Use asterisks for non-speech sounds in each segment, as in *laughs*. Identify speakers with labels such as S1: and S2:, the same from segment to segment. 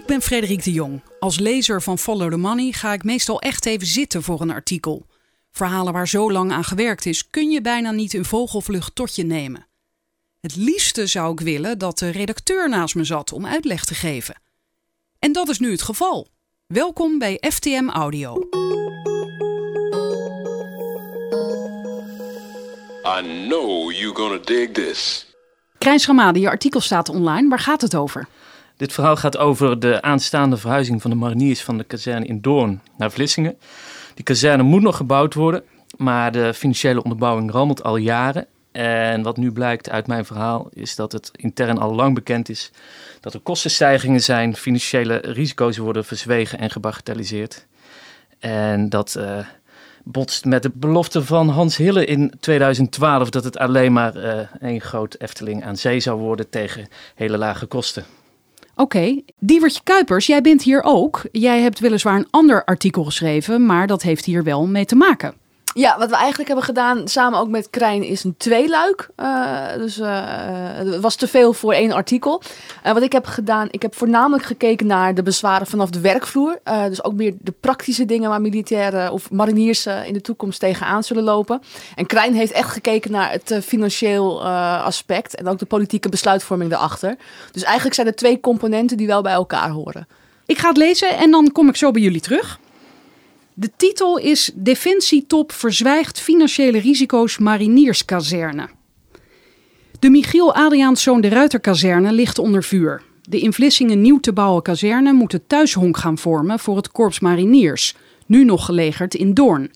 S1: Ik ben Frederik de Jong. Als lezer van Follow the Money ga ik meestal echt even zitten voor een artikel. Verhalen waar zo lang aan gewerkt is, kun je bijna niet in vogelvlucht tot je nemen. Het liefste zou ik willen dat de redacteur naast me zat om uitleg te geven. En dat is nu het geval. Welkom bij FTM Audio.
S2: I know you're gonna dig this.
S1: Je artikel staat online. Waar gaat het over?
S3: Dit verhaal gaat over de aanstaande verhuizing van de mariniers van de kazerne in Doorn naar Vlissingen. Die kazerne moet nog gebouwd worden, maar de financiële onderbouwing rammelt al jaren. En wat nu blijkt uit mijn verhaal is dat het intern al lang bekend is dat er kostenstijgingen zijn, financiële risico's worden verzwegen en gebagatelliseerd. En dat uh, botst met de belofte van Hans Hille in 2012 dat het alleen maar uh, één groot Efteling aan zee zou worden tegen hele lage kosten.
S1: Oké, okay. Kuipers, jij bent hier ook. Jij hebt weliswaar een ander artikel geschreven, maar dat heeft hier wel mee te maken.
S4: Ja, wat we eigenlijk hebben gedaan, samen ook met Krijn, is een tweeluik. Uh, dus het was te veel voor één artikel. Uh, wat ik heb gedaan, ik heb voornamelijk gekeken naar de bezwaren vanaf de werkvloer. dus ook meer de praktische dingen waar militairen of mariniers in de toekomst tegenaan zullen lopen. En Krijn heeft echt gekeken naar het financieel aspect en ook de politieke besluitvorming daarachter. Dus eigenlijk zijn er twee componenten die wel bij elkaar horen.
S1: Ik ga het lezen en dan kom ik zo bij jullie terug. De titel is Defensietop verzwijgt financiële risico's marinierskazerne. De Michiel Adriaanszoon de Ruiterkazerne ligt onder vuur. De in Vlissingen nieuw te bouwen kazerne moet het thuishonk gaan vormen voor het korps mariniers, nu nog gelegerd in Doorn.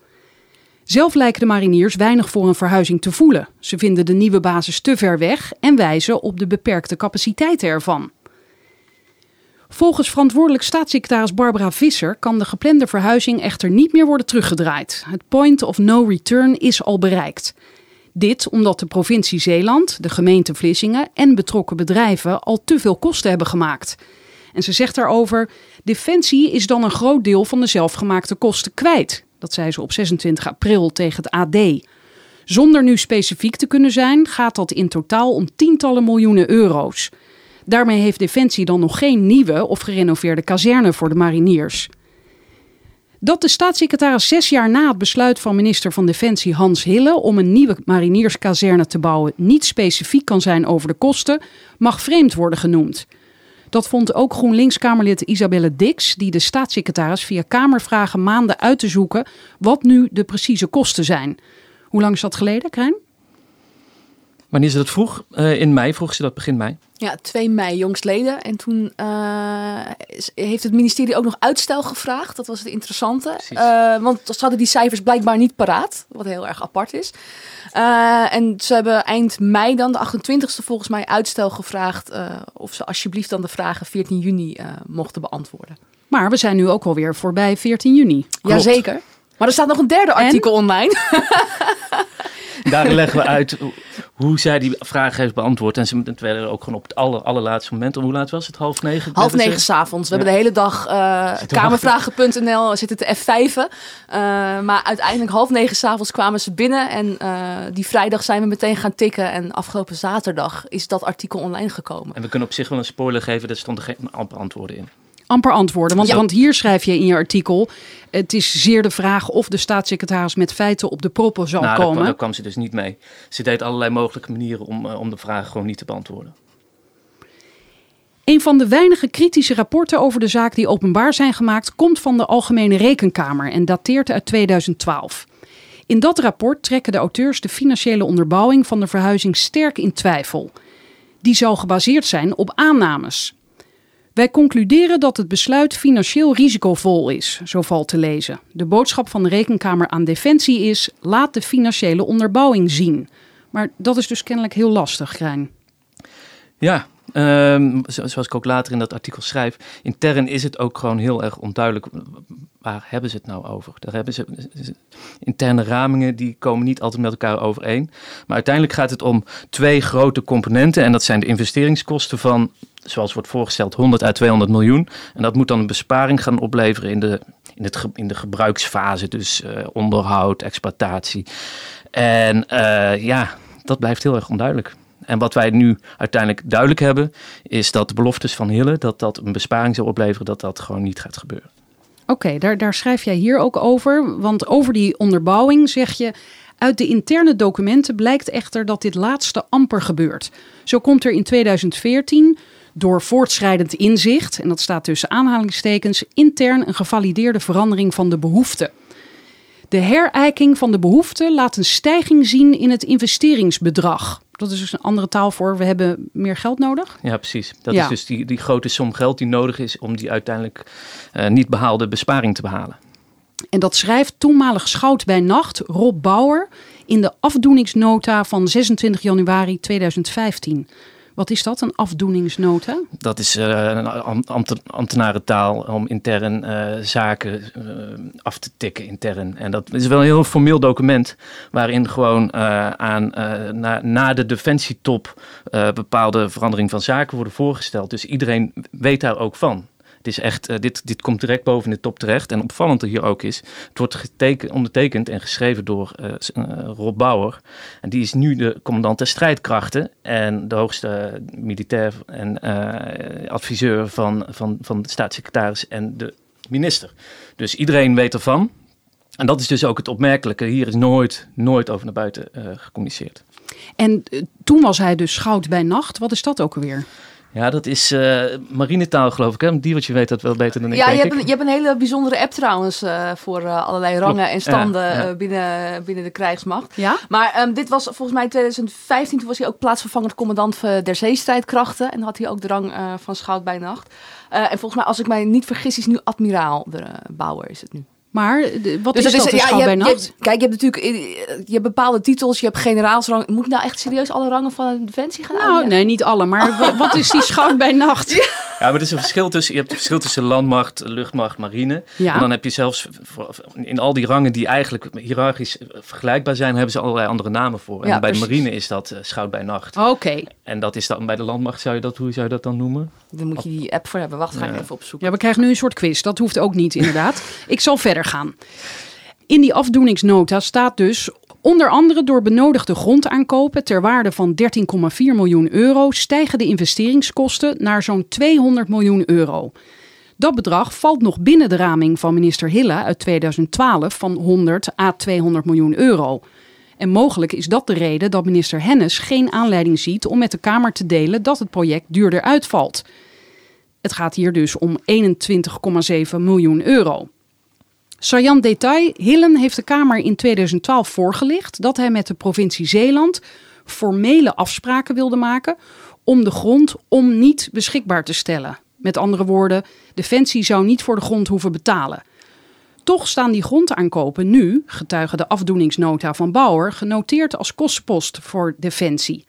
S1: Zelf lijken de mariniers weinig voor een verhuizing te voelen. Ze vinden de nieuwe basis te ver weg en wijzen op de beperkte capaciteiten ervan. Volgens verantwoordelijk staatssecretaris Barbara Visser kan de geplande verhuizing echter niet meer worden teruggedraaid. Het point of no return is al bereikt. Dit omdat de provincie Zeeland, de gemeente Vlissingen en betrokken bedrijven al te veel kosten hebben gemaakt. En ze zegt daarover: Defensie is dan een groot deel van de zelfgemaakte kosten kwijt. Dat zei ze op 26 april tegen het AD. Zonder nu specifiek te kunnen zijn, gaat dat in totaal om tientallen miljoenen euro's. Daarmee heeft Defensie dan nog geen nieuwe of gerenoveerde kazerne voor de mariniers. Dat de staatssecretaris zes jaar na het besluit van minister van Defensie Hans Hille om een nieuwe marinierskazerne te bouwen niet specifiek kan zijn over de kosten, mag vreemd worden genoemd. Dat vond ook GroenLinks-Kamerlid Isabelle Dix, die de staatssecretaris via Kamervragen maanden uit te zoeken wat nu de precieze kosten zijn. Hoe lang is dat geleden, Krijn?
S3: Wanneer ze dat vroeg? Uh, in mei vroeg ze dat begin mei.
S4: Ja, 2 mei jongstleden. En toen uh, heeft het ministerie ook nog uitstel gevraagd. Dat was het interessante. Uh, want ze hadden die cijfers blijkbaar niet paraat. Wat heel erg apart is. en ze hebben eind mei dan, de 28e volgens mij, uitstel gevraagd. of ze alsjeblieft dan de vragen 14 juni mochten beantwoorden.
S1: Maar we zijn nu ook alweer voorbij 14 juni.
S4: Klopt. Jazeker. Maar er staat nog een derde artikel online. *laughs* *laughs*
S3: Daar leggen we uit hoe zij die vraag heeft beantwoord. En ze werden ook gewoon op het aller, allerlaatste moment. Hoe laat was het? Half negen?
S4: Half negen s'avonds. We hebben de hele dag uh, Kamervragen.nl zitten te F5'en. Uh, maar uiteindelijk half negen s'avonds kwamen ze binnen. En uh, die vrijdag zijn we meteen gaan tikken. En afgelopen zaterdag is dat artikel online gekomen.
S3: En we kunnen op zich wel een spoiler geven. Er stonden geen amper antwoorden in
S1: amper antwoorden. Want, want hier schrijf je in je artikel: het is zeer de vraag of de staatssecretaris met feiten op de proppen zal
S3: nou,
S1: komen.
S3: Daar kwam ze dus niet mee. Ze deed allerlei mogelijke manieren om, uh, om de vragen gewoon niet te beantwoorden.
S1: Een van de weinige kritische rapporten over de zaak die openbaar zijn gemaakt, komt van de Algemene Rekenkamer en dateert uit 2012. In dat rapport trekken de auteurs de financiële onderbouwing van de verhuizing sterk in twijfel. Die zou gebaseerd zijn op aannames. Wij concluderen dat het besluit financieel risicovol is, zo valt te lezen. De boodschap van de Rekenkamer aan Defensie is: laat de financiële onderbouwing zien. Maar dat is dus kennelijk heel lastig, Grijn.
S3: Ja, um, zoals ik ook later in dat artikel schrijf, intern is het ook gewoon heel erg onduidelijk. Waar hebben ze het nou over? Daar hebben ze interne ramingen die komen niet altijd met elkaar overeen. Maar uiteindelijk gaat het om twee grote componenten en dat zijn de investeringskosten van zoals wordt voorgesteld, 100 à 200 miljoen. En dat moet dan een besparing gaan opleveren in de, in het, in de gebruiksfase. Dus uh, onderhoud, exploitatie. En uh, ja, dat blijft heel erg onduidelijk. En wat wij nu uiteindelijk duidelijk hebben, is dat de beloftes van Hille, dat dat een besparing zou opleveren, dat dat gewoon niet gaat gebeuren.
S1: Oké, daar, daar schrijf jij hier ook over. Want over die onderbouwing zeg je. Uit de interne documenten blijkt echter dat dit laatste amper gebeurt. Zo komt er in 2014 door voortschrijdend inzicht, en dat staat tussen aanhalingstekens, intern een gevalideerde verandering van de behoeften. De herijking van de behoeften laat een stijging zien in het investeringsbedrag. Dat is dus een andere taal voor we hebben meer geld nodig.
S3: Ja, precies. Dat
S1: Ja.
S3: is dus die, die grote som geld die nodig is om die uiteindelijk eh, niet behaalde besparing te behalen.
S1: En dat schrijft toenmalig schout bij nacht Rob Bauer in de afdoeningsnota van 26 januari 2015. Wat is dat, een afdoeningsnota?
S3: Dat is eh, een am- ambt- ambtenarentaal om intern eh, zaken eh, af te tikken intern. En dat is wel een heel formeel document waarin gewoon aan, na, na de defensietop bepaalde verandering van zaken worden voorgesteld. Dus iedereen weet daar ook van. Het is echt, eh, dit, dit komt direct boven de top terecht. En opvallend hier ook is, het wordt ondertekend en geschreven door eh, eh, Rob Bauer. En die is nu de commandant der strijdkrachten en de hoogste militair en adviseur van, van, van de staatssecretaris en de minister. Dus iedereen weet ervan. En dat is dus ook het opmerkelijke. Hier is nooit, nooit over naar buiten eh, gecommuniceerd.
S1: En toen was hij dus schout bij nacht. Wat is dat ook alweer?
S3: Ja, dat is eh, marinetaal geloof ik. Hè? Die wat je weet dat wel beter dan ik,
S4: Ja, je hebt,
S3: ik.
S4: een, je hebt een hele bijzondere app trouwens eh, voor eh, allerlei rangen en standen
S3: Ja, ja.
S4: binnen, binnen de krijgsmacht.
S1: Ja?
S4: Maar ehm, dit was volgens mij in 2015, toen was hij ook plaatsvervangend commandant der zeestrijdkrachten. En had hij ook de rang eh, van schout bij nacht. Eh, en volgens mij, als ik mij niet vergis, is nu admiraal. De Bauer is het nu.
S1: Maar de- wat
S4: Dus
S1: is dat, een schout
S4: je
S1: bij
S4: hebt- je
S1: nacht?
S4: hebt- kijk, je hebt natuurlijk eh, je hebt bepaalde titels, je hebt generaalsrang. Moet ik nou echt serieus alle rangen van de defensie gaan
S1: Nou, nee, niet alle. Maar wa- wat is die schout bij nacht? *laughs*
S3: Ja, maar er is een verschil tussen, je hebt een verschil tussen landmacht, luchtmacht, marine.
S1: Ja.
S3: En dan heb je zelfs in al die rangen die eigenlijk hiërarchisch vergelijkbaar zijn, hebben ze allerlei andere namen voor. En
S4: Ja,
S3: bij de marine is dat eh, schout bij nacht.
S1: Oké.
S3: En dat is dan bij de landmacht, zou je dat, hoe zou je dat dan noemen?
S4: Daar moet je die app voor hebben. Wacht, ga ik
S3: Ja.
S4: even opzoeken.
S1: Ja, we krijgen nu een soort quiz. Dat hoeft ook niet, inderdaad. Ik zal verder gaan. In die afdoeningsnota staat dus onder andere door benodigde grondaankopen ter waarde van 13,4 miljoen euro stijgen de investeringskosten naar zo'n 200 miljoen euro. Dat bedrag valt nog binnen de raming van minister Hille uit 2012 van 100 à 200 miljoen euro. En mogelijk is dat de reden dat minister Hennis geen aanleiding ziet om met de Kamer te delen dat het project duurder uitvalt. Het gaat hier dus om 21,7 miljoen euro. Sajan detail, Hillen heeft de Kamer in 2012 voorgelicht dat hij met de provincie Zeeland formele afspraken wilde maken om de grond om niet beschikbaar te stellen. Met andere woorden, Defensie zou niet voor de grond hoeven betalen. Toch staan die grondaankopen nu, getuige de afdoeningsnota van Bauer, genoteerd als kostenpost voor Defensie.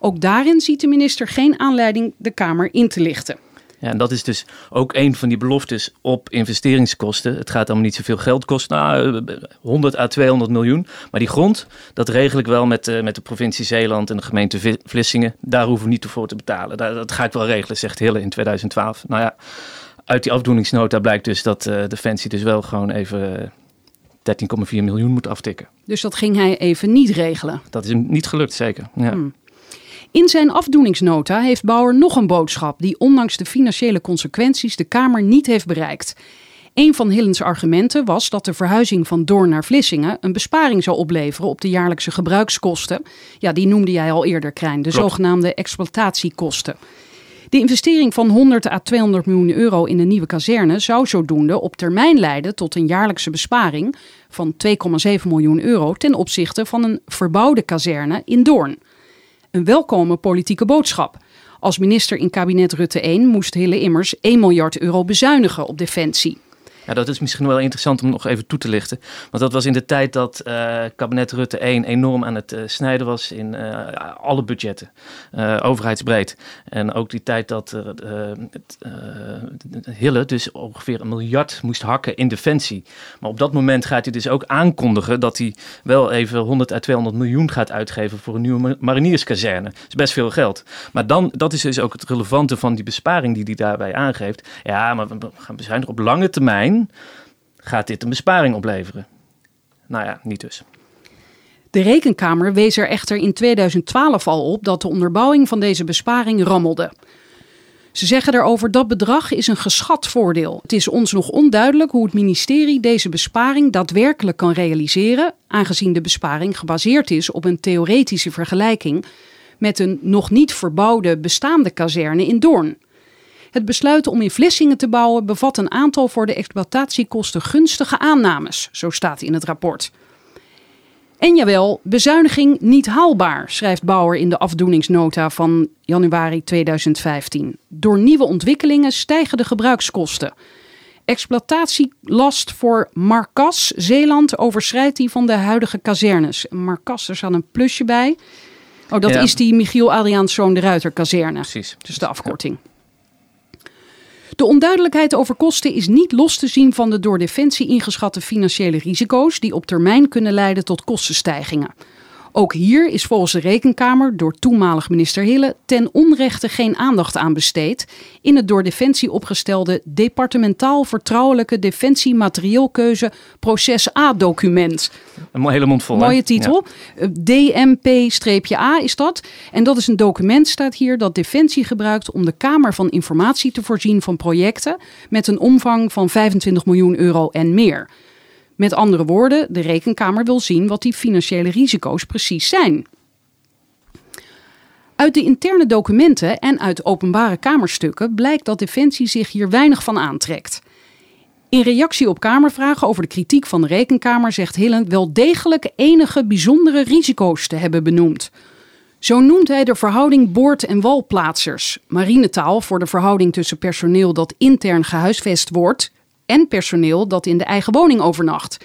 S1: Ook daarin ziet de minister geen aanleiding de Kamer in te lichten.
S3: Ja, en dat is dus ook een van die beloftes op investeringskosten. Het gaat allemaal niet zoveel geld kosten, nou, eh, 100 à 200 miljoen. Maar die grond, dat regel ik wel met, eh, met de provincie Zeeland en de gemeente Vlissingen. Daar hoeven we niet voor te betalen. Daar, dat ga ik wel regelen, zegt Hille in 2012. Nou ja, uit die afdoeningsnota blijkt dus dat eh, Defensie dus wel gewoon even eh, 13,4 miljoen moet aftikken.
S1: Dus dat ging hij even niet regelen.
S3: Dat is hem niet gelukt, zeker. Ja.
S1: Hmm. In zijn afdoeningsnota heeft Bauer nog een boodschap die ondanks de financiële consequenties de Kamer niet heeft bereikt. Een van Hillens argumenten was dat de verhuizing van Doorn naar Vlissingen een besparing zou opleveren op de jaarlijkse gebruikskosten. Ja, die noemde jij al eerder, Krijn, de
S3: Klopt.
S1: zogenaamde exploitatiekosten. De investering van 100 à 200 miljoen euro in een nieuwe kazerne zou zodoende op termijn leiden tot een jaarlijkse besparing van 2,7 miljoen euro ten opzichte van een verbouwde kazerne in Doorn. Een welkome politieke boodschap. Als minister in kabinet Rutte 1 moest Hille immers 1 miljard euro bezuinigen op defensie.
S3: Ja, dat is misschien wel interessant om nog even toe te lichten. Want dat was in de tijd dat eh, kabinet Rutte 1 enorm aan het eh, snijden was in eh, alle budgetten, overheidsbreed. En ook die tijd dat het, Hille dus ongeveer een miljard moest hakken in defensie. Maar op dat moment gaat hij dus ook aankondigen dat hij wel even 100 à 200 miljoen gaat uitgeven voor een nieuwe ma- marinierskazerne. Dat is best veel geld. Maar dan, dat is dus ook het relevante van die besparing die hij daarbij aangeeft. Ja, maar we gaan bezuinigen op lange termijn gaat dit een besparing opleveren? Nou ja, niet dus.
S1: De Rekenkamer wees er echter in 2012 al op dat de onderbouwing van deze besparing rammelde. Ze zeggen daarover dat bedrag is een geschat voordeel. Het is ons nog onduidelijk hoe het ministerie deze besparing daadwerkelijk kan realiseren, aangezien de besparing gebaseerd is op een theoretische vergelijking met een nog niet verbouwde bestaande kazerne in Doorn. Het besluit om in Vlissingen te bouwen bevat een aantal voor de exploitatiekosten gunstige aannames, zo staat in het rapport. En jawel, bezuiniging niet haalbaar, schrijft Bauer in de afdoeningsnota van januari 2015. Door nieuwe ontwikkelingen stijgen de gebruikskosten. Exploitatielast voor Marcas, Zeeland, overschrijdt die van de huidige kazernes. Marcas, er staat een plusje bij. Oh, dat
S3: Ja.
S1: is die Michiel Adriaanszoon de Ruiter kazerne.
S3: Precies.
S1: Dus de afkorting. De onduidelijkheid over kosten is niet los te zien van de door Defensie ingeschatte financiële risico's die op termijn kunnen leiden tot kostenstijgingen. Ook hier is volgens de Rekenkamer door toenmalig minister Hille ten onrechte geen aandacht aan besteed in het door Defensie opgestelde departementaal vertrouwelijke Defensie materieelkeuze proces A-document.
S3: Een hele mond vol. hè?
S1: Mooie titel. Eh, DMP-A is dat. En dat is een document, staat hier, dat Defensie gebruikt om de Kamer van Informatie te voorzien van projecten met een omvang van 25 miljoen euro en meer. Met andere woorden, de Rekenkamer wil zien wat die financiële risico's precies zijn. Uit de interne documenten en uit openbare kamerstukken blijkt dat Defensie zich hier weinig van aantrekt. In reactie op Kamervragen over de kritiek van de Rekenkamer zegt Hillen wel degelijk enige bijzondere risico's te hebben benoemd. Zo noemt hij de verhouding boord- en walplaatsers, marinetaal voor de verhouding tussen personeel dat intern gehuisvest wordt en personeel dat in de eigen woning overnacht.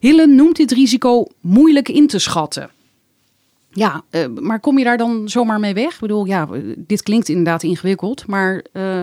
S1: Hillen noemt dit risico moeilijk in te schatten. Ja, eh, maar kom je daar dan zomaar mee weg? Ik bedoel, ja, eh, dit klinkt inderdaad ingewikkeld, maar eh,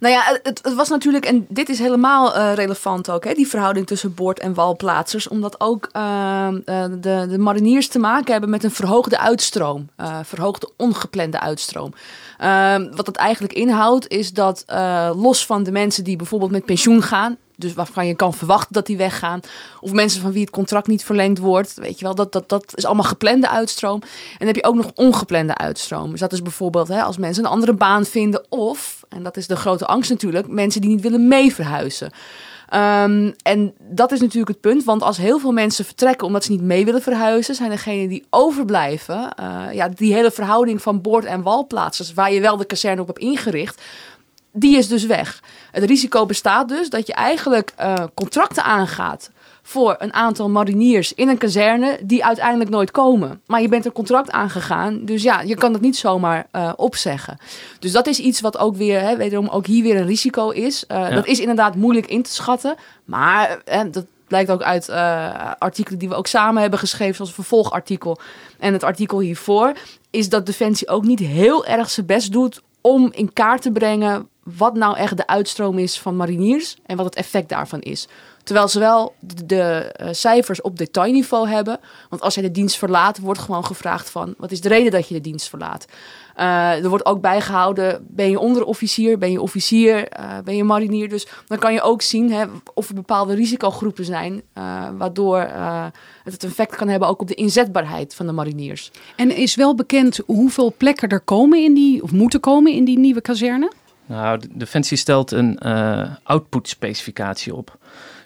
S4: Nou ja, het, het was natuurlijk, en dit is helemaal relevant ook, hè, die verhouding tussen boord- en walplaatsers. Omdat ook eh, eh, de, de mariniers te maken hebben met een verhoogde uitstroom. verhoogde ongeplande uitstroom. Ehm, wat dat eigenlijk inhoudt, is dat eh, los van de mensen die bijvoorbeeld met pensioen gaan. Dus waarvan je kan verwachten dat die weggaan. Of mensen van wie het contract niet verlengd wordt. Weet je wel, dat, dat, dat is allemaal geplande uitstroom. En dan heb je ook nog ongeplande uitstroom. Dus dat is bijvoorbeeld hè, als mensen een andere baan vinden. Of, en dat is de grote angst natuurlijk, mensen die niet willen mee Ehm, en dat is natuurlijk het punt, want als heel veel mensen vertrekken omdat ze niet mee willen verhuizen, zijn degenen die overblijven, eh, ja, die hele verhouding van boord- en walplaatsers, waar je wel de kazerne op hebt ingericht, die is dus weg. Het risico bestaat dus dat je eigenlijk eh, contracten aangaat voor een aantal mariniers in een kazerne die uiteindelijk nooit komen. Maar je bent een contract aangegaan, dus ja, je kan dat niet zomaar eh, opzeggen. Dus dat is iets wat ook weer, hè, wederom ook hier weer een risico is. Eh,
S3: Ja.
S4: Dat is inderdaad moeilijk in te schatten, maar eh, dat blijkt ook uit artikelen die we ook samen hebben geschreven, zoals een vervolgartikel en het artikel hiervoor, is dat Defensie ook niet heel erg zijn best doet om in kaart te brengen wat nou echt de uitstroom is van mariniers en wat het effect daarvan is. Terwijl ze wel de, eh, cijfers op detailniveau hebben. Want als jij de dienst verlaat, wordt gewoon gevraagd van... wat is de reden dat je de dienst verlaat? Eh, er wordt ook bijgehouden, ben je onderofficier, ben je officier, eh, ben je marinier? Dus dan kan je ook zien hè, of er bepaalde risicogroepen zijn... waardoor het het effect kan hebben ook op de inzetbaarheid van de mariniers.
S1: En is wel bekend hoeveel plekken er komen in die, of moeten komen in die nieuwe kazerne?
S3: Nou, de- Defensie stelt een eh output-specificatie op.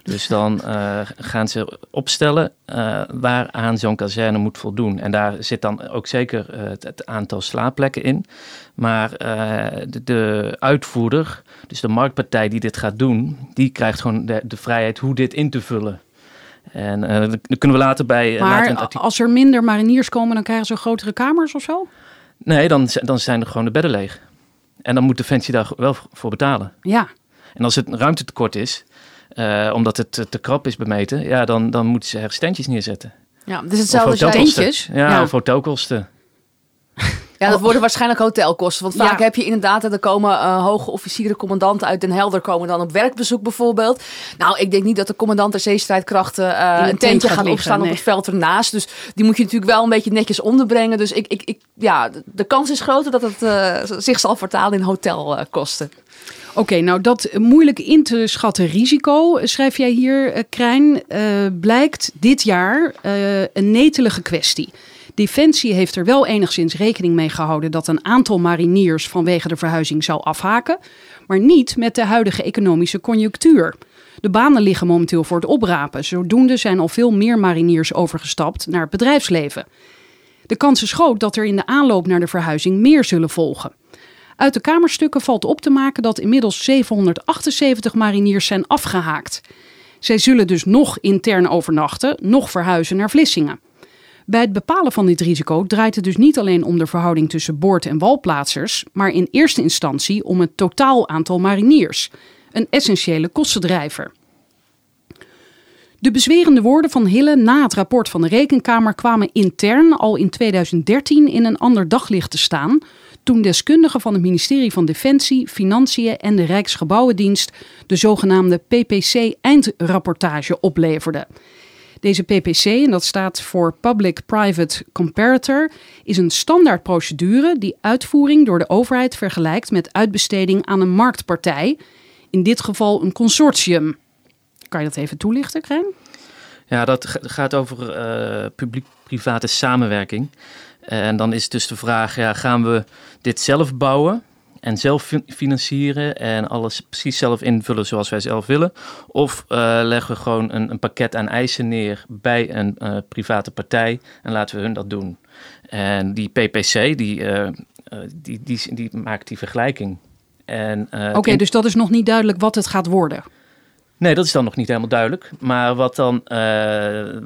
S3: Dus dan *laughs* eh, gaan ze opstellen eh, waaraan zo'n kazerne moet voldoen. En daar zit dan ook zeker het, het aantal slaapplekken in. Maar de, de uitvoerder, dus de marktpartij die dit gaat doen, die krijgt gewoon de, de vrijheid hoe dit in te vullen. En dan kunnen we later bij. later
S1: Maar
S3: artikel-
S1: als er minder mariniers komen, dan krijgen ze grotere kamers of zo?
S3: Nee, dan, dan zijn er gewoon de bedden leeg. En dan moet Defensie daar wel voor betalen.
S1: Ja.
S3: En als het een ruimtetekort is, eh, omdat het te krap is bemeten, ja, dan, dan moeten ze er standjes neerzetten.
S4: Ja, dus hetzelfde als?
S3: Ja,
S1: Ja.
S3: of hotelkosten. *laughs*
S4: Ja, dat worden waarschijnlijk hotelkosten. Want vaak
S1: Ja.
S4: heb je inderdaad, er komen eh, hoge officieren, commandanten uit Den Helder komen dan op werkbezoek bijvoorbeeld. Nou, ik denk niet dat de commandant der zeestrijdkrachten eh,
S1: een
S4: een
S1: tent
S4: tentje
S1: gaat
S4: gaat
S1: liggen,
S4: opstaan
S1: nee.
S4: op het veld ernaast. Dus die moet je natuurlijk wel een beetje netjes onderbrengen. Dus ik, ik, ik, ja, de- kans is groter dat het eh, zich zal vertalen in hotelkosten.
S1: Oké, nou dat moeilijk in te schatten risico, schrijf jij hier, Krijn, blijkt dit jaar een netelige kwestie. Defensie heeft er wel enigszins rekening mee gehouden dat een aantal mariniers vanwege de verhuizing zou afhaken, maar niet met de huidige economische conjunctuur. De banen liggen momenteel voor het oprapen. Zodoende zijn al veel meer mariniers overgestapt naar het bedrijfsleven. De kans is groot dat er in de aanloop naar de verhuizing meer zullen volgen. Uit de kamerstukken valt op te maken dat inmiddels 778 mariniers zijn afgehaakt. Zij zullen dus nog intern overnachten, nog verhuizen naar Vlissingen. Bij het bepalen van dit risico draait het dus niet alleen om de verhouding tussen boord- en walplaatsers, maar in eerste instantie om het totaal aantal mariniers, een essentiële kostendrijver. De bezwerende woorden van Hille na het rapport van de Rekenkamer kwamen intern al in 2013 in een ander daglicht te staan, toen deskundigen van het ministerie van Defensie, Financiën en de Rijksgebouwendienst de zogenaamde PPC-eindrapportage opleverden. Deze PPC, en dat staat voor Public-Private Comparator, is een standaardprocedure die uitvoering door de overheid vergelijkt met uitbesteding aan een marktpartij, in dit geval een consortium. Kan je dat even toelichten, Krijn?
S3: Ja, dat ga- gaat over eh, publiek-private samenwerking. En dan is dus de vraag, gaan we dit zelf bouwen en zelf fin- financieren en alles precies zelf invullen zoals wij zelf willen? Of eh, leggen we gewoon een, een pakket aan eisen neer bij een eh, private partij en laten we hun dat doen? En die PPC, die, eh, die, die, die, maakt die vergelijking.
S1: Oké, dus dat is nog niet duidelijk wat het gaat worden.
S3: Nee, dat is dan nog niet helemaal duidelijk. Maar wat, dan,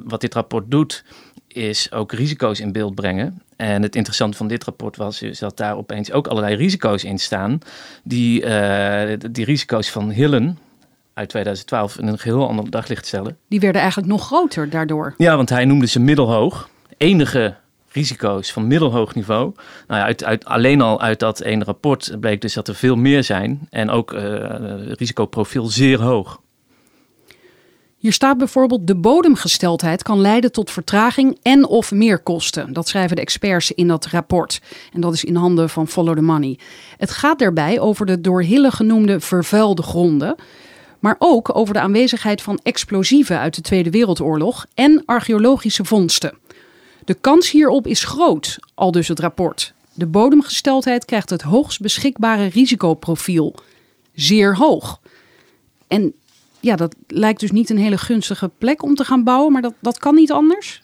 S3: wat dit rapport doet, is ook risico's in beeld brengen. En het interessante van dit rapport was is dat daar opeens ook allerlei risico's in staan. Die, eh, die risico's van Hillen uit 2012 in een geheel ander daglicht stellen.
S1: Die werden eigenlijk nog groter daardoor.
S3: Ja, want hij noemde ze middelhoog. Enige risico's van middelhoog niveau. Nou ja, uit, uit, alleen al uit dat ene rapport bleek dus dat er veel meer zijn. En ook eh, risicoprofiel zeer hoog.
S1: Hier staat bijvoorbeeld de bodemgesteldheid kan leiden tot vertraging en of meerkosten. Dat schrijven de experts in dat rapport. En dat is in handen van Follow the Money. Het gaat daarbij over de door Hille genoemde vervuilde gronden. Maar ook over de aanwezigheid van explosieven uit de Tweede Wereldoorlog en archeologische vondsten. De kans hierop is groot, al dus het rapport. De bodemgesteldheid krijgt het hoogst beschikbare risicoprofiel. Zeer hoog. En ja, dat lijkt dus niet een hele gunstige plek om te gaan bouwen, maar dat, dat kan niet anders.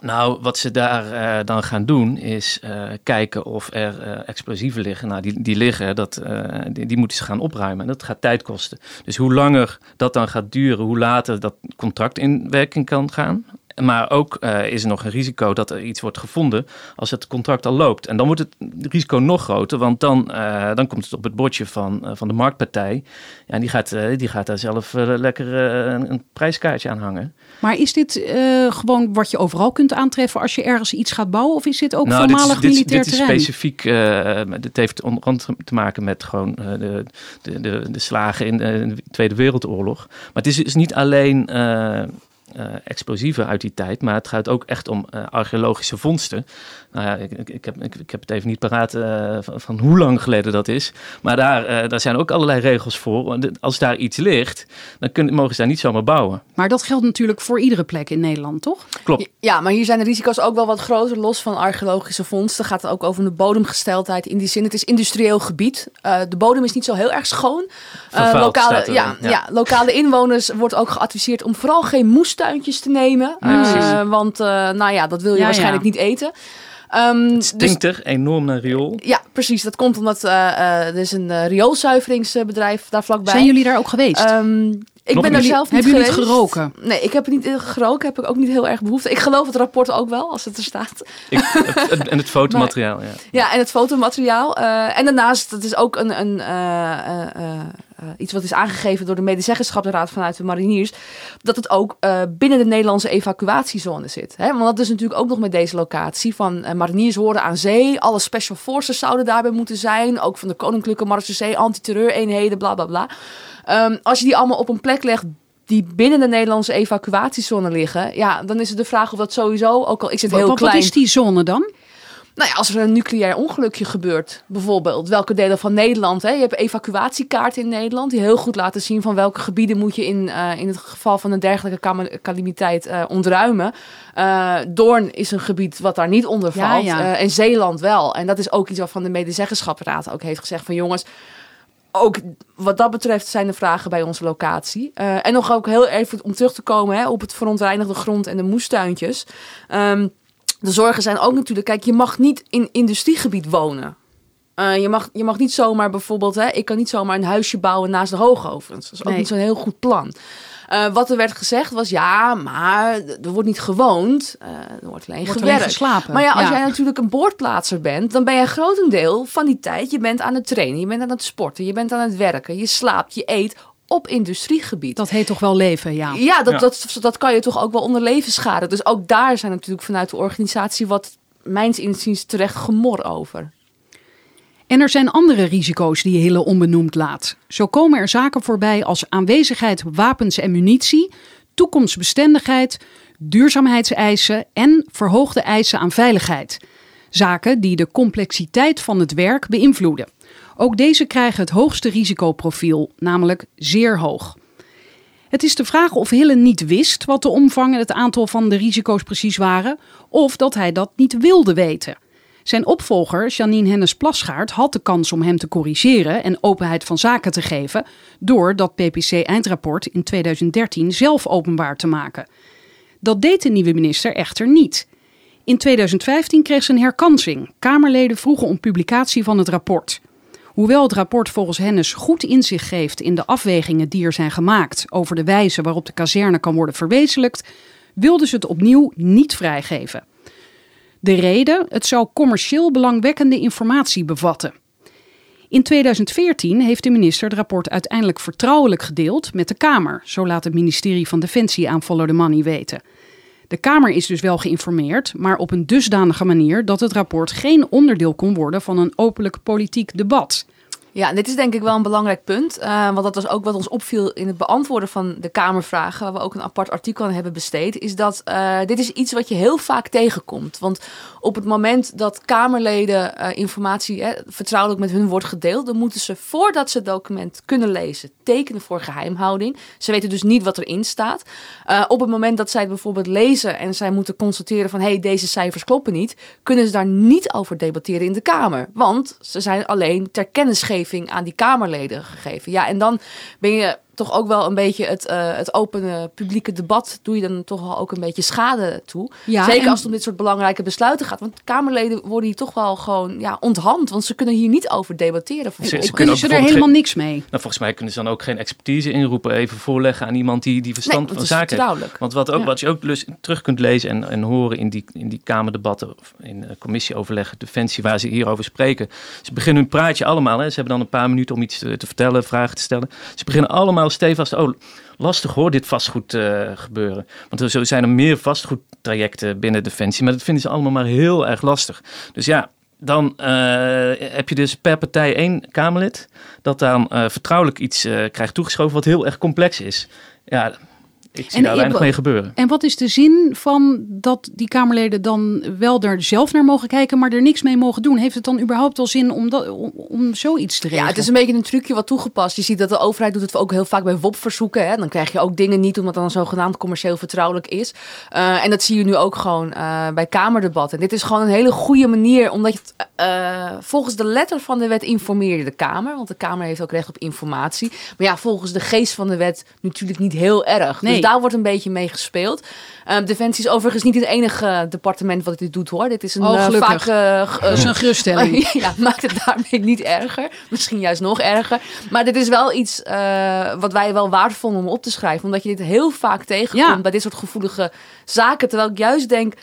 S3: Nou, wat ze daar eh, dan gaan doen is eh, kijken of er eh, explosieven liggen. Nou, die, die liggen, dat, die, die moeten ze gaan opruimen. En dat gaat tijd kosten. Dus hoe langer dat dan gaat duren, hoe later dat contract in werking kan gaan. Maar ook eh, is er nog een risico dat er iets wordt gevonden als het contract al loopt. En dan wordt het risico nog groter, want dan, eh, dan komt het op het bordje van, eh, van de marktpartij. Ja, en die gaat, die gaat daar zelf lekker een, een prijskaartje aan hangen.
S1: Maar is dit gewoon wat je overal kunt aantreffen als je ergens iets gaat bouwen? Of is dit ook
S3: Nou, dit is-
S1: voormalig
S3: dit, is-
S1: militair
S3: dit is
S1: terrein?
S3: specifiek, dit heeft onder andere te maken met gewoon de, de, de, de slagen in de Tweede Wereldoorlog. Maar het is, is niet alleen eh, eh, explosieven uit die tijd, maar het gaat ook echt om eh, archeologische vondsten. Nou ja, ik, ik, ik, heb, ik, ik heb het even niet paraat eh, van, van hoe lang geleden dat is. Maar daar, eh, daar zijn ook allerlei regels voor. Als daar iets ligt, dan kunnen, mogen ze daar niet zomaar bouwen.
S1: Maar dat geldt natuurlijk voor iedere plek in Nederland, toch?
S3: Klopt.
S4: Ja, maar hier zijn de risico's ook wel wat groter. Los van archeologische vondsten gaat het ook over de bodemgesteldheid. In die zin, het is industrieel gebied. Uh, de bodem is niet zo heel erg schoon. Uh, lokale,
S3: staat er
S4: ja, ja.
S3: ja.
S4: lokale inwoners wordt ook geadviseerd om vooral geen moestuintjes te nemen. Uh,
S3: precies.
S4: want uh, nou ja, dat wil je
S1: Ja,
S4: waarschijnlijk
S1: ja.
S4: niet eten. Um,
S3: Het stinkt er enorm naar riool.
S4: ja, precies. Dat komt omdat uh, uh, er is een uh, rioolzuiveringsbedrijf daar vlakbij.
S1: Zijn jullie daar ook geweest?
S4: Um, ik
S3: Nog
S4: ben er zelf niet
S1: Hebben jullie
S4: geweest.
S1: het geroken?
S4: Nee, ik heb het niet eh, geroken. Heb ik ook niet heel erg behoefte. Ik geloof het rapport ook wel, als het er staat.
S3: Ik, het, het- *laughs* en het fotomateriaal, ja.
S4: Ja, en het fotomateriaal. Eh, en daarnaast, dat is ook een, een, eh, eh, eh, eh, iets wat is aangegeven door de medezeggenschapsraad vanuit de mariniers. Dat het ook eh, binnen de Nederlandse evacuatiezone zit. Hè? Want dat is natuurlijk ook nog met deze locatie. Van eh, mariniers horen aan zee. Alle special forces zouden daarbij moeten zijn. Ook van de Koninklijke Marechaussee, antiterreureenheden, bla bla bla. Ehm, als je die allemaal op een plek legt die binnen de Nederlandse evacuatiezone liggen, ja, dan is het de vraag of dat sowieso, ook al is het heel
S1: wat, wat
S4: klein.
S1: is die zone dan?
S4: Nou ja, als er een nucleair ongelukje gebeurt, bijvoorbeeld, welke delen van Nederland, hè, je hebt evacuatiekaarten in Nederland, die heel goed laten zien van welke gebieden moet je in, eh, in het geval van een dergelijke calamiteit eh, ontruimen. Eh, Doorn is een gebied wat daar niet onder valt
S1: ja.
S4: en Zeeland wel. En dat is ook iets waarvan de medezeggenschapsraad ook heeft gezegd van jongens, ook wat dat betreft zijn de vragen bij onze locatie. En nog ook heel even om terug te komen hè, op het verontreinigde grond en de moestuintjes. Ehm, de zorgen zijn ook natuurlijk, kijk, je mag niet in industriegebied wonen. Eh, je, mag, je mag niet zomaar bijvoorbeeld, hè, ik kan niet zomaar een huisje bouwen naast de hoogovens. Dat is ook
S1: Nee.
S4: niet zo'n heel goed plan. Eh, wat er werd gezegd was, ja, maar er wordt niet gewoond, eh, er wordt alleen
S1: Wordt alleen
S4: gewerkt.
S1: geslapen.
S4: Maar ja, als
S1: Ja.
S4: jij natuurlijk een boordplaatser bent, dan ben je een grotendeel van die tijd, je bent aan het trainen, je bent aan het sporten, je bent aan het werken, je slaapt, je eet op industriegebied.
S1: Dat heet toch wel leven, ja.
S4: Ja, dat,
S3: Ja.
S4: Dat, dat kan je toch ook wel onder leven schaden. Dus ook daar zijn natuurlijk vanuit de organisatie wat mijns inziens terecht gemor over.
S1: En er zijn andere risico's die Hille onbenoemd laat. Zo komen er zaken voorbij als aanwezigheid wapens en munitie, toekomstbestendigheid, duurzaamheidseisen en verhoogde eisen aan veiligheid. Zaken die de complexiteit van het werk beïnvloeden. Ook deze krijgen het hoogste risicoprofiel, namelijk zeer hoog. Het is de vraag of Hille niet wist wat de omvang en het aantal van de risico's precies waren, of dat hij dat niet wilde weten. Zijn opvolger, Janine Hennis Plasgaard, had de kans om hem te corrigeren en openheid van zaken te geven door dat PPC-eindrapport in 2013 zelf openbaar te maken. Dat deed de nieuwe minister echter niet. In 2015 kreeg ze een herkansing. Kamerleden vroegen om publicatie van het rapport. Hoewel het rapport volgens Hennis goed inzicht geeft in de afwegingen die er zijn gemaakt over de wijze waarop de kazerne kan worden verwezenlijkt, wilden ze het opnieuw niet vrijgeven. De reden: het zou commercieel belangwekkende informatie bevatten. In 2014 heeft de minister het rapport uiteindelijk vertrouwelijk gedeeld met de Kamer, zo laat het ministerie van Defensie aan Follow the Money weten. De Kamer is dus wel geïnformeerd, maar op een dusdanige manier dat het rapport geen onderdeel kon worden van een openlijk politiek debat.
S4: Ja, dit is denk ik wel een belangrijk punt. eh, want dat was ook wat ons opviel in het beantwoorden van de Kamervragen, waar we ook een apart artikel aan hebben besteed. Is dat eh, dit is iets wat je heel vaak tegenkomt. Want op het moment dat Kamerleden eh, informatie vertrouwelijk met hun wordt gedeeld, dan moeten ze voordat ze het document kunnen lezen, tekenen voor geheimhouding. Ze weten dus niet wat erin staat. Op het moment dat zij het bijvoorbeeld lezen en zij moeten constateren van hé, hey, deze cijfers kloppen niet, kunnen ze daar niet over debatteren in de Kamer. Want ze zijn alleen ter kennisgeving aan die Kamerleden gegeven. Ja, en dan ben je toch ook wel een beetje het, eh, het opene publieke debat, doe je dan toch wel ook een beetje schade toe.
S1: Ja,
S4: Zeker
S1: en-
S4: als het om dit soort belangrijke besluiten gaat. Want Kamerleden worden hier toch wel gewoon ja, onthand, want ze kunnen hier niet over debatteren.
S3: Ze- ze kunnen
S1: ze er helemaal
S3: geen-
S1: niks mee?
S3: Nou, volgens mij kunnen ze dan ook geen expertise inroepen, even voorleggen aan iemand die, die verstand
S4: Nee,
S3: van zaken heeft. Want wat, ook,
S4: Ja.
S3: wat je ook terug kunt lezen en, en horen in die, in die Kamerdebatten, of in eh, commissieoverleggen, Defensie, waar ze hierover spreken. Ze beginnen hun praatje allemaal. Hè. Ze hebben dan een paar minuten om iets te, te vertellen, vragen te stellen. Ze beginnen allemaal stevast. Oh, lastig hoor, dit vastgoed eh, gebeuren. Want er zo zijn er meer vastgoedtrajecten binnen Defensie, maar dat vinden ze allemaal maar heel erg lastig. Dus ja. Dan eh, heb je dus per partij één Kamerlid dat dan eh, vertrouwelijk iets krijgt toegeschoven wat heel erg complex is. Ja, ik zie
S1: En
S3: daar weinig mee gebeuren.
S1: En wat is de zin van dat die Kamerleden dan wel daar zelf naar mogen kijken, maar er niks mee mogen doen? Heeft het dan überhaupt wel zin om, dat, om, om zoiets te regelen?
S4: Ja, het is een beetje een trucje wat toegepast. Je ziet dat de overheid doet het ook heel vaak bij WOP-verzoeken. Hè. Dan krijg je ook dingen niet omdat het dan zogenaamd commercieel vertrouwelijk is. Eh, en dat zie je nu ook gewoon eh, bij Kamerdebatten. En dit is gewoon een hele goede manier, omdat je het, eh, volgens de letter van de wet informeer je de Kamer. Want de Kamer heeft ook recht op informatie. Maar ja, volgens de geest van de wet natuurlijk niet heel erg.
S1: Nee.
S4: Dus daar wordt een beetje mee gespeeld. Eh, Defensie is overigens niet het enige departement wat dit doet hoor. Dit is een
S1: Oh,
S4: eh,
S1: gelukkig.
S4: vaak eh,
S1: Dat is een geruststelling. *laughs*
S4: ja, maakt het daarmee niet erger. Misschien juist nog erger. Maar dit is wel iets eh, wat wij wel waardevol vonden om op te schrijven. Omdat je dit heel vaak tegenkomt
S1: Ja.
S4: bij dit soort gevoelige zaken. Terwijl ik juist denk,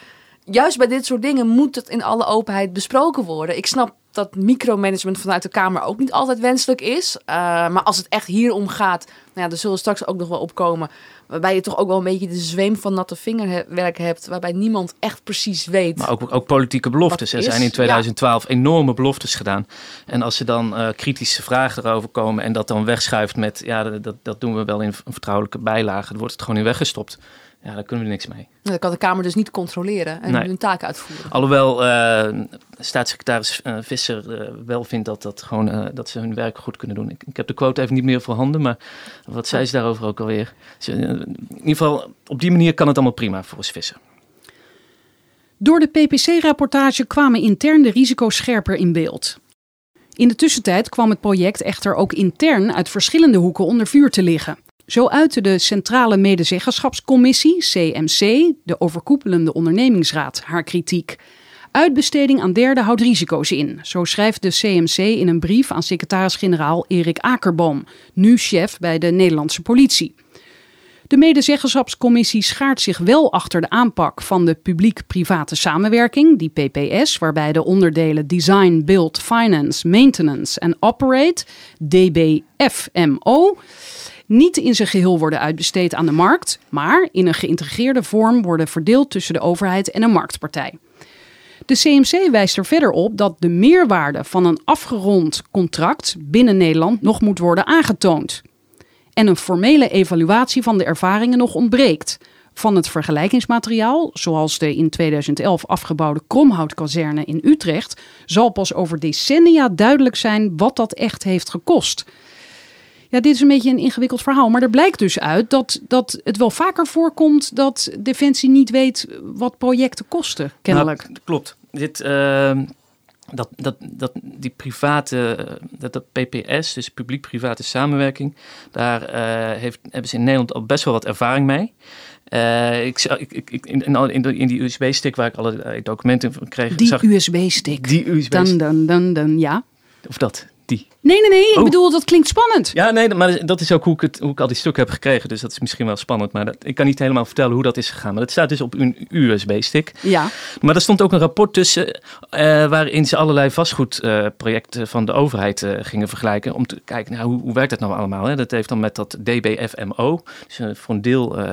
S4: juist bij dit soort dingen moet het in alle openheid besproken worden. Ik snap dat micromanagement vanuit de Kamer ook niet altijd wenselijk is. Eh, maar als het echt hier om gaat, nou ja, er zullen straks ook nog wel opkomen. Waarbij je toch ook wel een beetje de zweem van natte vingerwerk hebt. Waarbij niemand echt precies weet.
S3: Maar ook, ook politieke beloftes. Er zijn in 2012 enorme beloftes gedaan. En als er dan eh, kritische vragen erover komen en dat dan wegschuift met... ja, dat, dat doen we wel in een vertrouwelijke bijlage. Dan wordt het gewoon in weggestopt. ja, daar kunnen we niks mee.
S4: Dan kan de Kamer dus niet controleren en
S3: Nee.
S4: hun taak uitvoeren.
S3: Alhoewel eh, staatssecretaris eh, Visser eh, wel vindt dat, dat, gewoon, eh, dat ze hun werk goed kunnen doen. Ik, heb de quote even niet meer voorhanden, maar wat zei ze daarover ook alweer? Ze, in ieder geval, op die manier kan het allemaal prima volgens Visser.
S1: Door de PPC-rapportage kwamen intern de risico's scherper in beeld. In de tussentijd kwam het project echter ook intern uit verschillende hoeken onder vuur te liggen. Zo uitte de Centrale Medezeggenschapscommissie, CMC, de overkoepelende ondernemingsraad, haar kritiek. Uitbesteding aan derden houdt risico's in, zo schrijft de CMC in een brief aan secretaris-generaal Erik Akerboom, nu chef bij de Nederlandse politie. De medezeggenschapscommissie schaart zich wel achter de aanpak van de publiek-private samenwerking, die PPS, waarbij de onderdelen Design, Build, Finance, Maintenance en Operate, DBFMO, niet in zijn geheel worden uitbesteed aan de markt, maar in een geïntegreerde vorm worden verdeeld tussen de overheid en een marktpartij. De CMC wijst er verder op dat de meerwaarde van een afgerond contract binnen Nederland nog moet worden aangetoond en een formele evaluatie van de ervaringen nog ontbreekt. Van het vergelijkingsmateriaal, zoals de in 2011 afgebouwde Kromhoutkazerne in Utrecht, zal pas over decennia duidelijk zijn wat dat echt heeft gekost. Ja, dit is een beetje een ingewikkeld verhaal, maar er blijkt dus uit dat, dat het wel vaker voorkomt dat Defensie niet weet wat projecten kosten, kennelijk.
S3: Nou, klopt. Dit, ehm, dat, dat, dat, die private, eh, dat, dat PPS, dus publiek-private samenwerking, daar eh, heeft, hebben ze in Nederland al best wel wat ervaring mee. Eh, ik, ik, ik, in, in, die USB-stick waar ik alle documenten van kreeg,
S1: Die USB-stick.
S3: die USB,
S1: Dan, dan, dan, dan, ja.
S3: of dat, die.
S1: Nee, nee, nee, ik
S3: Oh.
S1: bedoel, dat klinkt spannend.
S3: Ja, nee, maar dat is ook hoe ik, het, hoe ik al die stukken heb gekregen. Dus dat is misschien wel spannend. Maar dat, ik kan niet helemaal vertellen hoe dat is gegaan. Maar dat staat dus op een USB-stick.
S1: Ja.
S3: Maar er stond ook een rapport tussen eh, waarin ze allerlei vastgoedprojecten van de overheid eh, gingen vergelijken. Om te kijken, nou, hoe, hoe werkt dat nou allemaal? Hè? Dat heeft dan met dat DBFMO. Dus eh, voor een deel eh,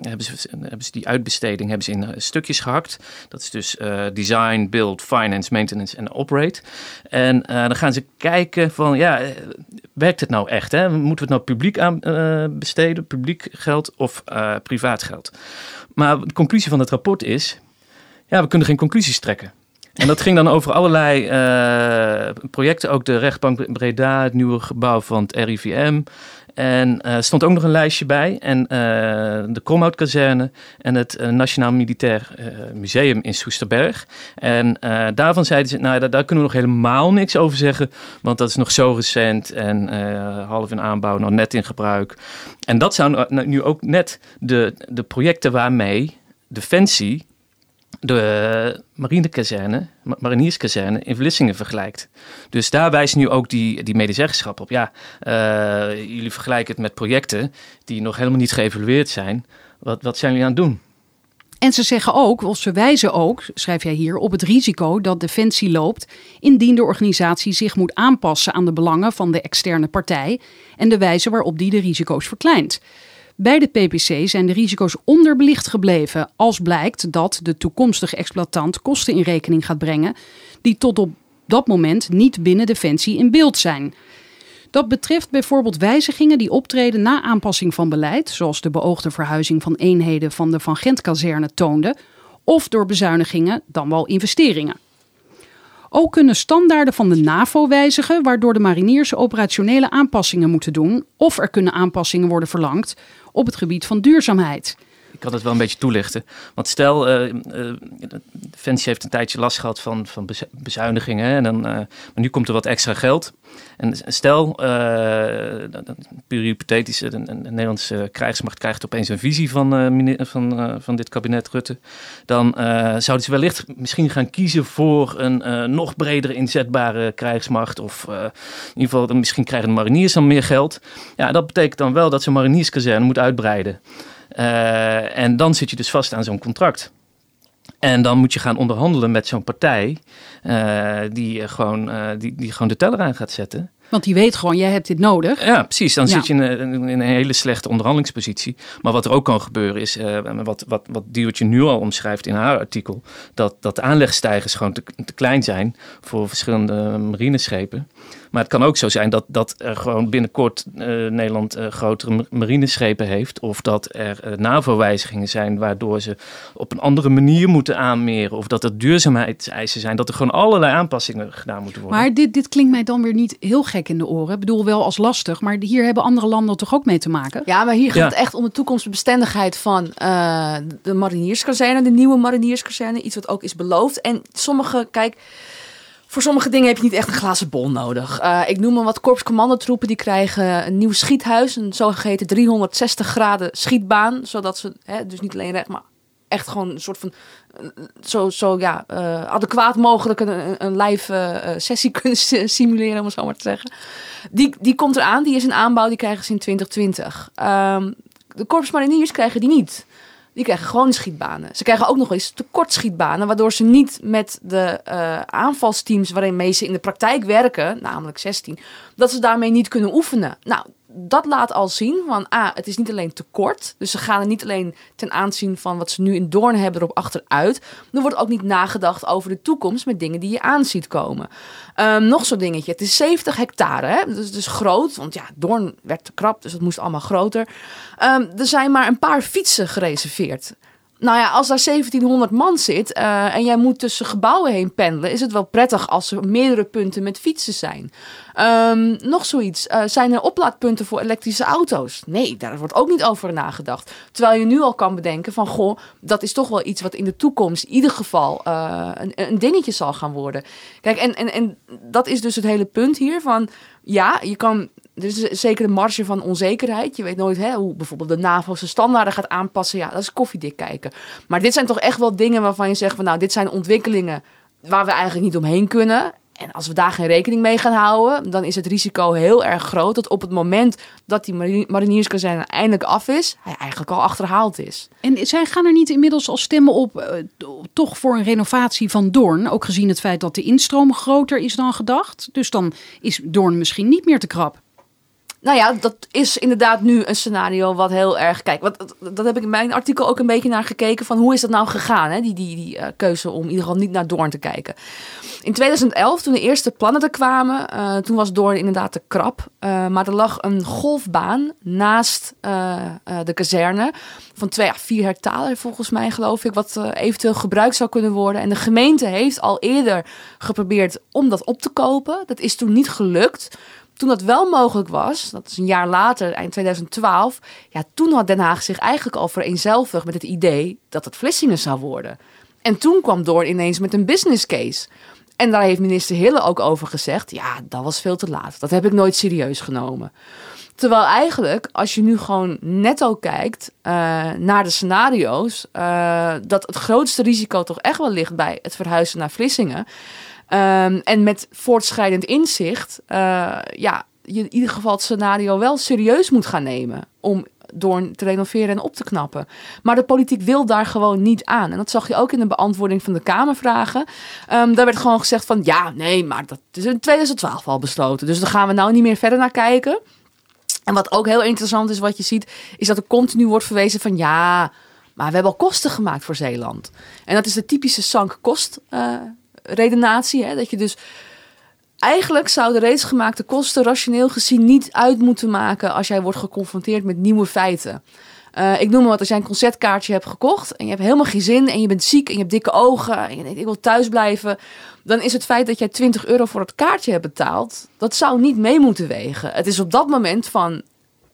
S3: hebben, ze, hebben ze die uitbesteding hebben ze in eh, stukjes gehakt. Dat is dus eh, design, build, finance, maintenance en operate. En eh, dan gaan ze kijken van, ja, eh, werkt het nou echt? Hè? Moeten we het nou publiek aan eh, besteden, publiek geld of eh, privaat geld? Maar de conclusie van het rapport is, ja, we kunnen geen conclusies trekken. En dat ging dan over allerlei projecten, ook de rechtbank Breda, het nieuwe gebouw van het RIVM. En eh, er stond ook nog een lijstje bij. En eh, de Kromhoutkazerne en het eh, Nationaal Militair Museum in Soesterberg. En daarvan zeiden ze, nou, daar, daar kunnen we nog helemaal niks over zeggen. Want dat is nog zo recent en half in aanbouw, nog net in gebruik. En dat zijn nou nu ook net de, de projecten waarmee Defensie de marinekazerne, ma- marinierskazerne in Vlissingen vergelijkt. Dus daar wijst nu ook die, die medezeggenschap op. Ja, eh, jullie vergelijken het met projecten die nog helemaal niet geëvalueerd zijn. Wat, wat zijn jullie aan het doen?
S1: En ze zeggen ook, of ze wijzen ook, schrijf jij hier, op het risico dat Defensie loopt indien de organisatie zich moet aanpassen aan de belangen van de externe partij en de wijze waarop die de risico's verkleint. Bij de PPC zijn de risico's onderbelicht gebleven als blijkt dat de toekomstige exploitant kosten in rekening gaat brengen die tot op dat moment niet binnen Defensie in beeld zijn. Dat betreft bijvoorbeeld wijzigingen die optreden na aanpassing van beleid, zoals de beoogde verhuizing van eenheden van de Van Gent-kazerne toonde, of door bezuinigingen, dan wel investeringen. Ook kunnen standaarden van de NAVO wijzigen, waardoor de mariniers operationele aanpassingen moeten doen, of er kunnen aanpassingen worden verlangd op het gebied van duurzaamheid.
S3: Ik kan het wel een beetje toelichten. Want stel, eh eh, Defensie heeft een tijdje last gehad van, van bezu- bezuinigingen. En dan, eh, maar nu komt er wat extra geld. En stel, puur hypothetisch, een, een, Nederlandse krijgsmacht krijgt opeens een visie van, van, van dit kabinet Rutte. Dan zouden ze wellicht misschien gaan kiezen voor een nog breder inzetbare krijgsmacht. Of in ieder geval, dan misschien krijgen de mariniers dan meer geld. Ja, dat betekent dan wel dat ze marinierskazerne moet uitbreiden. Eh, en dan zit je dus vast aan zo'n contract. En dan moet je gaan onderhandelen met zo'n partij eh, die, eh, gewoon, die, die gewoon de teller aan gaat zetten.
S1: Want die weet gewoon, jij hebt dit nodig.
S3: Ja, precies. Dan
S1: Ja.
S3: zit je in een, in een hele slechte onderhandelingspositie. Maar wat er ook kan gebeuren is, eh, wat, wat, wat Diewertje nu al omschrijft in haar artikel, dat, dat de aanlegstijgers gewoon te, te klein zijn voor verschillende marineschepen. Maar het kan ook zo zijn dat, dat er gewoon binnenkort eh, Nederland eh, grotere ma- marineschepen heeft. Of dat er eh, NAVO-wijzigingen zijn waardoor ze op een andere manier moeten aanmeren. Of dat er duurzaamheidseisen zijn. Dat er gewoon allerlei aanpassingen gedaan moeten worden.
S1: Maar dit, dit klinkt mij dan weer niet heel gek in de oren. Ik bedoel wel als lastig, maar hier hebben andere landen toch ook mee te maken?
S4: Ja, maar hier gaat
S3: Ja.
S4: het echt om de toekomstbestendigheid van eh, de marinierskazerne, de nieuwe marinierskazerne. Iets wat ook is beloofd. En sommige, kijk, voor sommige dingen heb je niet echt een glazen bol nodig. Eh, ik noem maar wat korpscommandotroepen, die krijgen een nieuw schiethuis. Een zogeheten 360 graden schietbaan. Zodat ze hè, dus niet alleen recht, maar echt gewoon een soort van eh, zo, zo ja, eh, adequaat mogelijk een, een, live sessie *laughs* kunnen si- simuleren, om het zo maar te zeggen. Die, die komt eraan, die is in aanbouw, die krijgen ze in 2020. Ehm, de korpsmariniers krijgen die niet. Die krijgen gewoon schietbanen. Ze krijgen ook nog eens tekortschietbanen, waardoor ze niet met de eh, aanvalsteams waarmee ze in de praktijk werken, namelijk 16, dat ze daarmee niet kunnen oefenen. Nou, dat laat al zien van, ah, het is niet alleen tekort. Dus ze gaan er niet alleen ten aanzien van wat ze nu in Doorn hebben erop achteruit. Er wordt ook niet nagedacht over de toekomst met dingen die je aan ziet komen. Ehm, nog zo'n dingetje. Het is 70 hectare. Hè? Dus is groot. Want ja, Doorn werd te krap. Dus het moest allemaal groter. Ehm, er zijn maar een paar fietsen gereserveerd. Nou ja, als daar 1700 man zit eh, en jij moet tussen gebouwen heen pendelen, is het wel prettig als er meerdere punten met fietsen zijn. Ehm, nog zoiets. Eh, zijn er oplaadpunten voor elektrische auto's? Nee, daar wordt ook niet over nagedacht. Terwijl je nu al kan bedenken van, goh, dat is toch wel iets wat in de toekomst in ieder geval eh, een, een dingetje zal gaan worden. Kijk, en, en, en dat is dus het hele punt hier van, ja, je kan er is zeker een marge van onzekerheid. Je weet nooit hè, hoe bijvoorbeeld de NAVO zijn standaarden gaat aanpassen. Ja, dat is koffiedik kijken. Maar dit zijn toch echt wel dingen waarvan je zegt van nou, dit zijn ontwikkelingen waar we eigenlijk niet omheen kunnen. En als we daar geen rekening mee gaan houden, dan is het risico heel erg groot dat op het moment dat die mari- marinierskazerne eindelijk af is, hij eigenlijk al achterhaald is.
S1: En zij gaan er niet inmiddels al stemmen op, eh, toch voor een renovatie van Doorn. Ook gezien het feit dat de instroom groter is dan gedacht. Dus dan is Doorn misschien niet meer te krap.
S4: Nou ja, dat is inderdaad nu een scenario wat heel erg. Kijk, wat, dat- heb ik in mijn artikel ook een beetje naar gekeken. Van hoe is dat nou gegaan? Hè? Die, die, die eh, keuze om in ieder geval niet naar Doorn te kijken. In 2011, toen de eerste plannen er kwamen, eh, toen was Doorn inderdaad te krap. Eh, maar er lag een golfbaan naast de kazerne. Van 2 à 4 hectare, volgens mij, geloof ik. Wat eventueel gebruikt zou kunnen worden. En de gemeente heeft al eerder geprobeerd om dat op te kopen. Dat is toen niet gelukt. Toen dat wel mogelijk was, dat is een jaar later, eind 2012, ja, toen had Den Haag zich eigenlijk al vereenzelvigd met het idee dat het Vlissingen zou worden. En toen kwam Doorn ineens met een business case. En daar heeft minister Hille ook over gezegd, ja, dat was veel te laat. Dat heb ik nooit serieus genomen. Terwijl eigenlijk, als je nu gewoon netto kijkt eh, naar de scenario's, eh, dat het grootste risico toch echt wel ligt bij het verhuizen naar Vlissingen. Ehm, en met voortschrijdend inzicht, eh, ja, je in ieder geval het scenario wel serieus moet gaan nemen om door te renoveren en op te knappen. Maar de politiek wil daar gewoon niet aan. En dat zag je ook in de beantwoording van de Kamervragen. Ehm, daar werd gewoon gezegd van ja, nee, maar dat is in 2012 al besloten. Dus daar gaan we nou niet meer verder naar kijken. En wat ook heel interessant is wat je ziet, is dat er continu wordt verwezen van ja, maar we hebben al kosten gemaakt voor Zeeland. En dat is de typische sank-kost eh, redenatie. Hè? Dat je dus eigenlijk zouden reeds gemaakte kosten rationeel gezien niet uit moeten maken als jij wordt geconfronteerd met nieuwe feiten. Eh, ik noem maar wat, als jij een concertkaartje hebt gekocht en je hebt helemaal geen zin en je bent ziek en je hebt dikke ogen en je denkt ik wil thuis blijven, dan is het feit dat jij 20 euro voor het kaartje hebt betaald, dat zou niet mee moeten wegen. Het is op dat moment van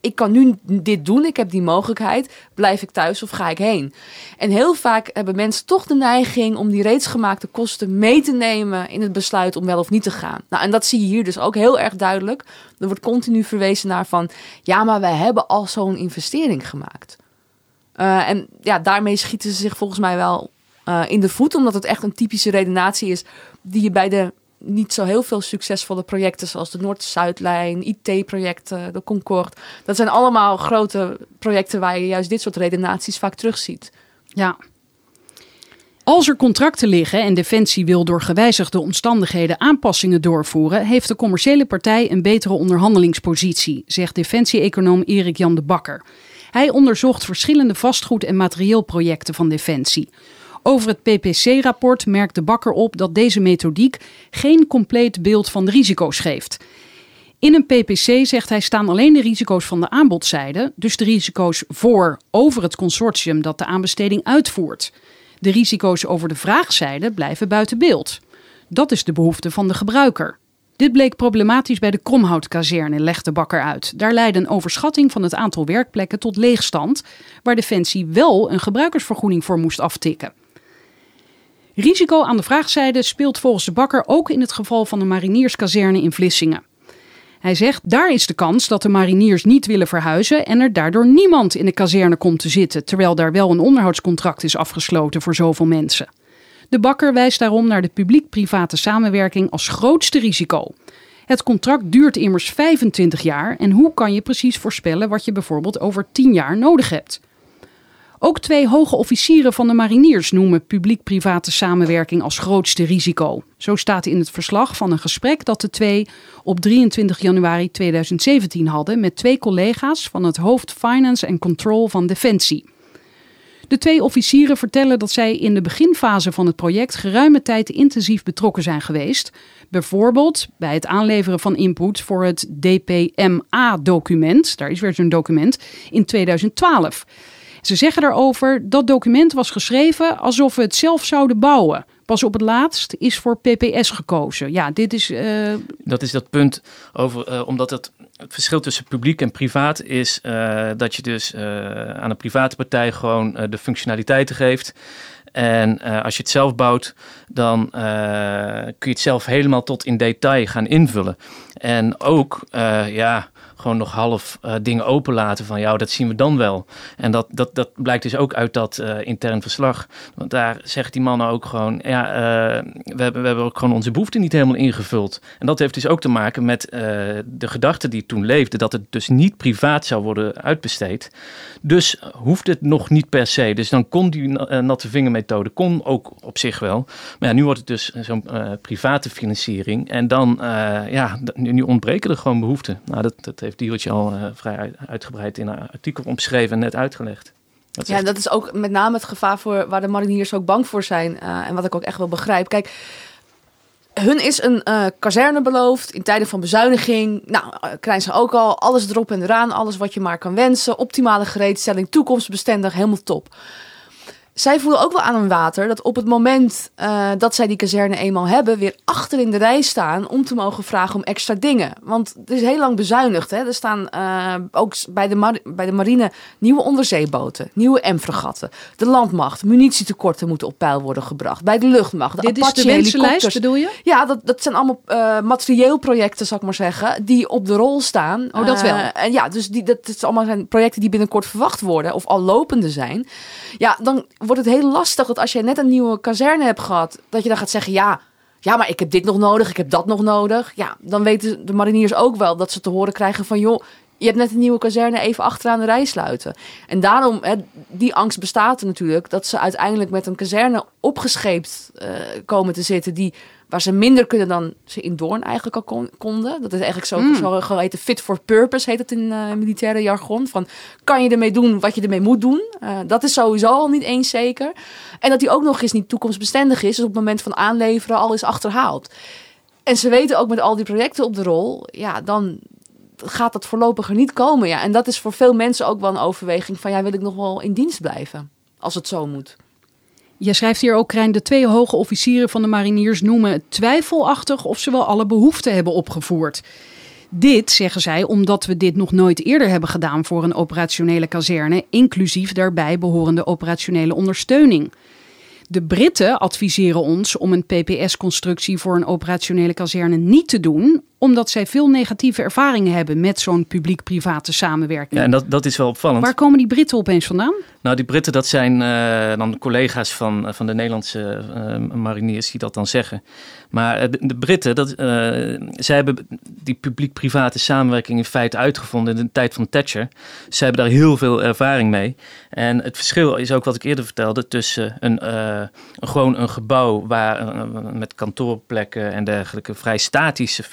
S4: ik kan nu dit doen, ik heb die mogelijkheid, blijf ik thuis of ga ik heen? En heel vaak hebben mensen toch de neiging om die reeds gemaakte kosten mee te nemen in het besluit om wel of niet te gaan. Nou, en dat zie je hier dus ook heel erg duidelijk. Er wordt continu verwezen naar van, ja, maar wij hebben al zo'n investering gemaakt. Uh, en ja, daarmee schieten ze zich volgens mij wel uh, in de voet, omdat het echt een typische redenatie is die je bij de niet zo heel veel succesvolle projecten zoals de Noord-Zuidlijn, IT-projecten, de Concorde. Dat zijn allemaal grote projecten waar je juist dit soort redenaties vaak terugziet.
S1: Ja. Als er contracten liggen en Defensie wil door gewijzigde omstandigheden aanpassingen doorvoeren, heeft de commerciële partij een betere onderhandelingspositie, zegt Defensie-econoom Erik Jan de Bakker. Hij onderzocht verschillende vastgoed- en materieelprojecten van Defensie. Over het PPC-rapport merkt de Bakker op dat deze methodiek geen compleet beeld van de risico's geeft. In een PPC, zegt hij, staan alleen de risico's van de aanbodzijde, dus de risico's voor over het consortium dat de aanbesteding uitvoert. De risico's over de vraagzijde blijven buiten beeld. Dat is de behoefte van de gebruiker. Dit bleek problematisch bij de Kromhoutkazerne, legt de bakker uit. Daar leidde een overschatting van het aantal werkplekken tot leegstand, waar Defensie wel een gebruikersvergoeding voor moest aftikken. Risico aan de vraagzijde speelt volgens de bakker ook in het geval van de marinierskazerne in Vlissingen. Hij zegt, daar is de kans dat de mariniers niet willen verhuizen en er daardoor niemand in de kazerne komt te zitten, terwijl daar wel een onderhoudscontract is afgesloten voor zoveel mensen. De bakker wijst daarom naar de publiek-private samenwerking als grootste risico. Het contract duurt immers 25 jaar en hoe kan je precies voorspellen wat je bijvoorbeeld over 10 jaar nodig hebt? Ook twee hoge officieren van de mariniers noemen publiek-private samenwerking als grootste risico. Zo staat in het verslag van een gesprek dat de twee op 23 januari 2017 hadden met twee collega's van het hoofd Finance en Control van Defensie. De twee officieren vertellen dat zij in de beginfase van het project geruime tijd intensief betrokken zijn geweest. Bijvoorbeeld bij het aanleveren van input voor het DPMA-document, daar is weer zo'n document, in 2012. Ze zeggen daarover dat document was geschreven alsof we het zelf zouden bouwen. Pas op het laatst is voor PPS gekozen. Ja, dit is. Uh...
S3: Dat is dat punt over, uh, omdat het, verschil tussen publiek en privaat is uh, dat je dus aan een private partij gewoon de functionaliteiten geeft. En als je het zelf bouwt, dan kun je het zelf helemaal tot in detail gaan invullen. En ook, ja, gewoon nog half uh, dingen openlaten van jou, dat zien we dan wel. En dat, dat, dat blijkt dus ook uit dat uh, intern verslag. Want daar zegt die mannen ook gewoon, ja, uh, we, hebben, we hebben ook gewoon onze behoeften niet helemaal ingevuld. En dat heeft dus ook te maken met de gedachte die toen leefde, dat het dus niet privaat zou worden uitbesteed. Dus hoeft het nog niet per se. Dus dan kon die natte vingermethode kon ook op zich wel. Maar ja, nu wordt het dus zo'n private financiering. En dan, ja, nu ontbreken er gewoon behoeften. Nou, dat, dat heeft Diewertje al uh, vrij uitgebreid in een artikel omschreven en net uitgelegd.
S4: Dat ja, dat is ook met name het gevaar voor waar de mariniers ook bang voor zijn. Uh, en wat ik ook echt wel begrijp. Kijk, hun is een uh, kazerne beloofd in tijden van bezuiniging. Nou, krijgen ze ook al alles erop en eraan, alles wat je maar kan wensen. Optimale gereedstelling, toekomstbestendig, helemaal top zij voelen ook wel aan hun water dat op het moment uh, dat zij die kazerne eenmaal hebben, weer achter in de rij staan om te mogen vragen om extra dingen. Want het is heel lang bezuinigd. Hè? Er staan uh, ook bij de, bij de marine nieuwe onderzeeboten, nieuwe M-fregatten. De landmacht, munitietekorten moeten op peil worden gebracht. Bij de luchtmacht, de
S1: Dit is de wensenlijst, bedoel je?
S4: Ja, dat, dat zijn allemaal uh, materieel projecten, zal ik maar zeggen, die op de rol staan.
S1: Oh, dat wel.
S4: en ja, dus die, dat, dat allemaal zijn projecten die binnenkort verwacht worden of al lopende zijn. Ja, dan wordt het heel lastig dat als je net een nieuwe kazerne hebt gehad, dat je dan gaat zeggen: ja, ja, maar ik heb dit nog nodig, ik heb dat nog nodig. Ja, dan weten de mariniers ook wel dat ze te horen krijgen van: joh, je hebt net een nieuwe kazerne even achteraan de rij sluiten. En daarom, hè, die angst bestaat er natuurlijk, dat ze uiteindelijk met een kazerne opgescheept uh, komen te zitten die waar ze minder kunnen dan ze in Doorn eigenlijk al konden. Dat is eigenlijk zo, mm. zo geweten fit for purpose, heet het in uh, militaire jargon. Van, kan je ermee doen wat je ermee moet doen? Uh, dat is sowieso al niet eens zeker. En dat die ook nog eens niet toekomstbestendig is, dus op het moment van aanleveren al is achterhaald. En ze weten ook met al die projecten op de rol, ja, dan gaat dat voorlopig er niet komen. Ja. En dat is voor veel mensen ook wel een overweging van, ja, wil ik nog wel in dienst blijven? Als het zo moet.
S1: Je schrijft hier ook, Krijn, de twee hoge officieren van de mariniers noemen twijfelachtig of ze wel alle behoeften hebben opgevoerd. Dit zeggen zij omdat we dit nog nooit eerder hebben gedaan voor een operationele kazerne, inclusief daarbij behorende operationele ondersteuning. De Britten adviseren ons om een PPS-constructie voor een operationele kazerne niet te doen, omdat zij veel negatieve ervaringen hebben met zo'n publiek-private samenwerking.
S3: Ja, en dat, dat is wel opvallend.
S1: Waar komen die Britten opeens vandaan?
S3: Nou, die Britten, dat zijn uh, dan collega's van, van de Nederlandse uh, mariniers die dat dan zeggen. Maar de, Britten, dat, zij hebben die publiek-private samenwerking in feite uitgevonden in de tijd van Thatcher. Zij hebben daar heel veel ervaring mee. En het verschil is ook wat ik eerder vertelde tussen een, gewoon een gebouw waar, met kantoorplekken en dergelijke vrij statische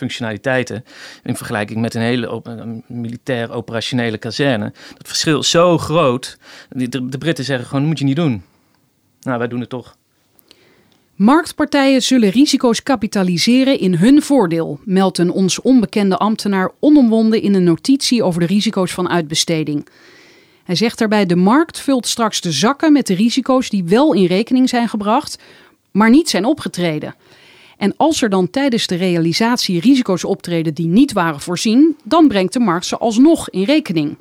S3: in vergelijking met een hele militair operationele kazerne. Dat verschil is zo groot. De, Britten zeggen gewoon, moet je niet doen. Nou, wij doen het toch.
S1: Marktpartijen zullen risico's kapitaliseren in hun voordeel, meldt een ons onbekende ambtenaar onomwonden in een notitie over de risico's van uitbesteding. Hij zegt daarbij: de markt vult straks de zakken met de risico's die wel in rekening zijn gebracht, maar niet zijn opgetreden. En als er dan tijdens de realisatie risico's optreden die niet waren voorzien, dan brengt de markt ze alsnog in rekening.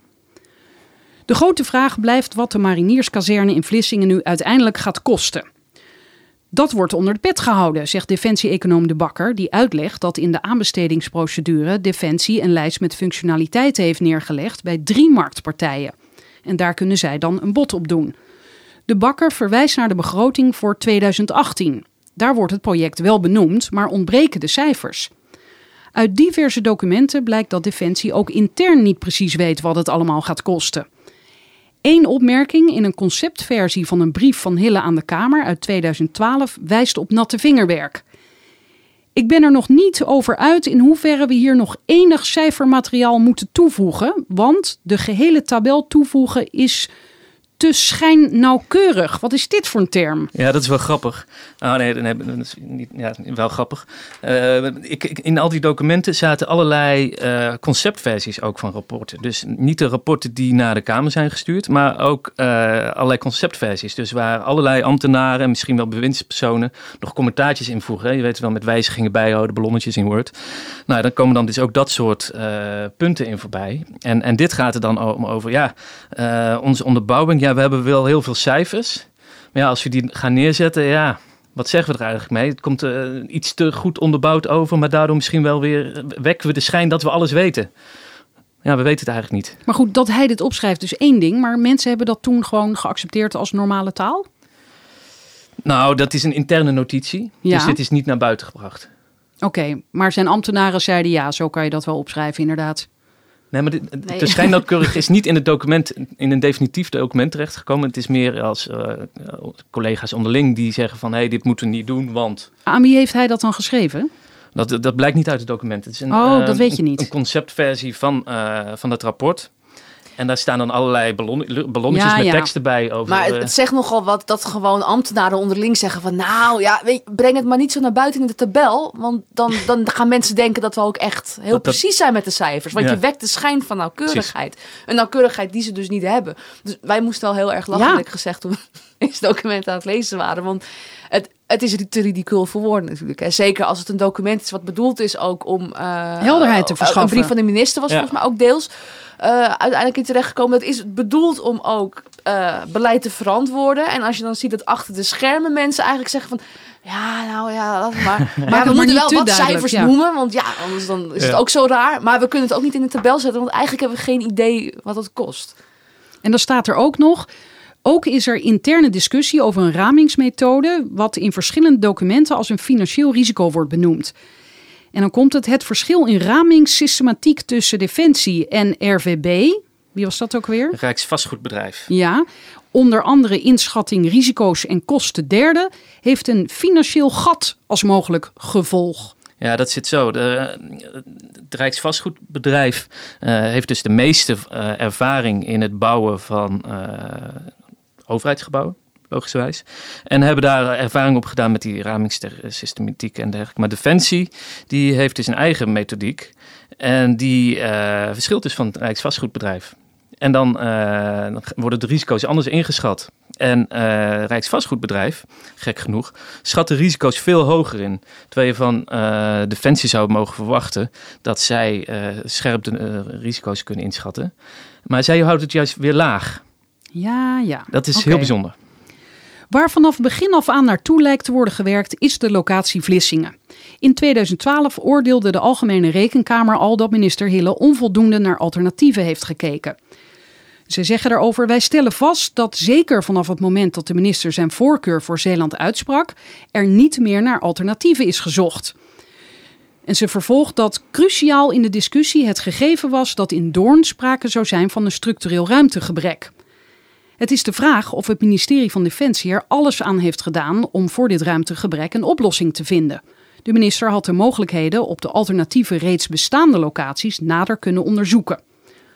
S1: De grote vraag blijft wat de marinierskazerne in Vlissingen nu uiteindelijk gaat kosten. Dat wordt onder de pet gehouden, zegt defensie-econoom De Bakker, die uitlegt dat in de aanbestedingsprocedure Defensie een lijst met functionaliteiten heeft neergelegd bij drie marktpartijen. En daar kunnen zij dan een bod op doen. De Bakker verwijst naar de begroting voor 2018. Daar wordt het project wel benoemd, maar ontbreken de cijfers. Uit diverse documenten blijkt dat Defensie ook intern niet precies weet wat het allemaal gaat kosten. Eén opmerking in een conceptversie van een brief van Hille aan de Kamer uit 2012 wijst op natte vingerwerk. Ik ben er nog niet over uit in hoeverre we hier nog enig cijfermateriaal moeten toevoegen, want de gehele tabel toevoegen is te schijnnauwkeurig. Wat is dit voor een term?
S3: Ja, dat is wel grappig. Oh nee, nee dat is niet, ja, wel grappig. Uh, ik, in al die documenten zaten allerlei uh, conceptversies ook van rapporten. Dus niet de rapporten die naar de Kamer zijn gestuurd, maar ook uh, allerlei conceptversies. Dus waar allerlei ambtenaren en misschien wel bewindspersonen nog commentaartjes invoegen. Je weet wel, met wijzigingen bijhouden, ballonnetjes in Word. Nou, dan komen dan dus ook dat soort punten in voorbij. En, en dit gaat er dan over, ja, onze onderbouwing. Ja, we hebben wel heel veel cijfers. Maar ja, als we die gaan neerzetten, ja, wat zeggen we er eigenlijk mee? Het komt uh, iets te goed onderbouwd over, maar daardoor misschien wel weer wekken we de schijn dat we alles weten. Ja, we weten het eigenlijk niet.
S1: Maar goed, dat hij dit opschrijft is één ding, maar mensen hebben dat toen gewoon geaccepteerd als normale taal?
S3: Nou, dat is een interne notitie, ja. dus dit is niet naar buiten gebracht.
S1: Oké, maar zijn ambtenaren zeiden ja, zo kan je dat wel opschrijven inderdaad.
S3: Nee, maar de, nee. de schijnnauwkeurig is niet in het document, in een definitief document terechtgekomen. Het is meer als uh, collega's onderling die zeggen van, hé, hey, dit moeten we niet doen, want...
S1: Aan wie heeft hij dat dan geschreven?
S3: Dat, dat blijkt niet uit het document. Het is een,
S1: oh, dat weet je niet.
S3: Een, conceptversie van, uh, van het rapport. En daar staan dan allerlei ballon, ballonnetjes met teksten bij over.
S4: Maar het, zegt nogal wat dat gewoon ambtenaren onderling zeggen van... nou ja, weet, breng het maar niet zo naar buiten in de tabel. Want dan, *laughs* dan gaan mensen denken dat we ook echt heel precies zijn met de cijfers. Want je wekt de schijn van nauwkeurigheid. Een nauwkeurigheid die ze dus niet hebben. Dus wij moesten wel heel erg lachen, gezegd, toen *laughs* we deze documenten aan het lezen waren. Want het, het is te ridicul voor woorden natuurlijk. Zeker als het een document is wat bedoeld is ook om... Uh,
S1: Helderheid te verschaffen.
S4: Een brief van de minister was volgens mij ook deels uh, uiteindelijk in terechtgekomen. Dat is bedoeld om ook uh, beleid te verantwoorden. En als je dan ziet dat achter de schermen mensen eigenlijk zeggen van... Ja, nou ja, laat maar. *laughs* Maar we moeten wel wat cijfers noemen, want ja, anders dan is het ook zo raar. Maar we kunnen het ook niet in de tabel zetten, want eigenlijk hebben we geen idee wat het kost.
S1: En dan staat er ook nog... Ook is er interne discussie over een ramingsmethode, wat in verschillende documenten als een financieel risico wordt benoemd. En dan komt het het verschil in ramingssystematiek tussen Defensie en RVB. Wie was dat ook weer?
S3: Rijksvastgoedbedrijf.
S1: Ja, onder andere inschatting risico's en kosten derde, heeft een financieel gat als mogelijk gevolg.
S3: Ja, dat zit zo. De, het Rijksvastgoedbedrijf uh, heeft dus de meeste uh, ervaring in het bouwen van uh, overheidsgebouwen logischerwijs. En hebben daar ervaring op gedaan met die ramingssystematiek en dergelijke. Maar Defensie, die heeft dus een eigen methodiek. En die uh, verschilt dus van het Rijksvastgoedbedrijf. En dan, uh, dan worden de risico's anders ingeschat. En uh, Rijksvastgoedbedrijf, gek genoeg, schat de risico's veel hoger in. Terwijl je van uh, Defensie zou mogen verwachten dat zij scherp de risico's kunnen inschatten. Maar zij houdt het juist weer laag.
S1: Ja, ja.
S3: Dat is heel bijzonder.
S1: Waar vanaf begin af aan naartoe lijkt te worden gewerkt is de locatie Vlissingen. In 2012 oordeelde de Algemene Rekenkamer al dat minister Hille onvoldoende naar alternatieven heeft gekeken. Ze zeggen daarover: Wij stellen vast dat zeker vanaf het moment dat de minister zijn voorkeur voor Zeeland uitsprak, er niet meer naar alternatieven is gezocht. En ze vervolgt dat cruciaal in de discussie het gegeven was dat in Doorn sprake zou zijn van een structureel ruimtegebrek. Het is de vraag of het ministerie van Defensie er alles aan heeft gedaan om voor dit ruimtegebrek een oplossing te vinden. De minister had de mogelijkheden op de alternatieve reeds bestaande locaties nader kunnen onderzoeken.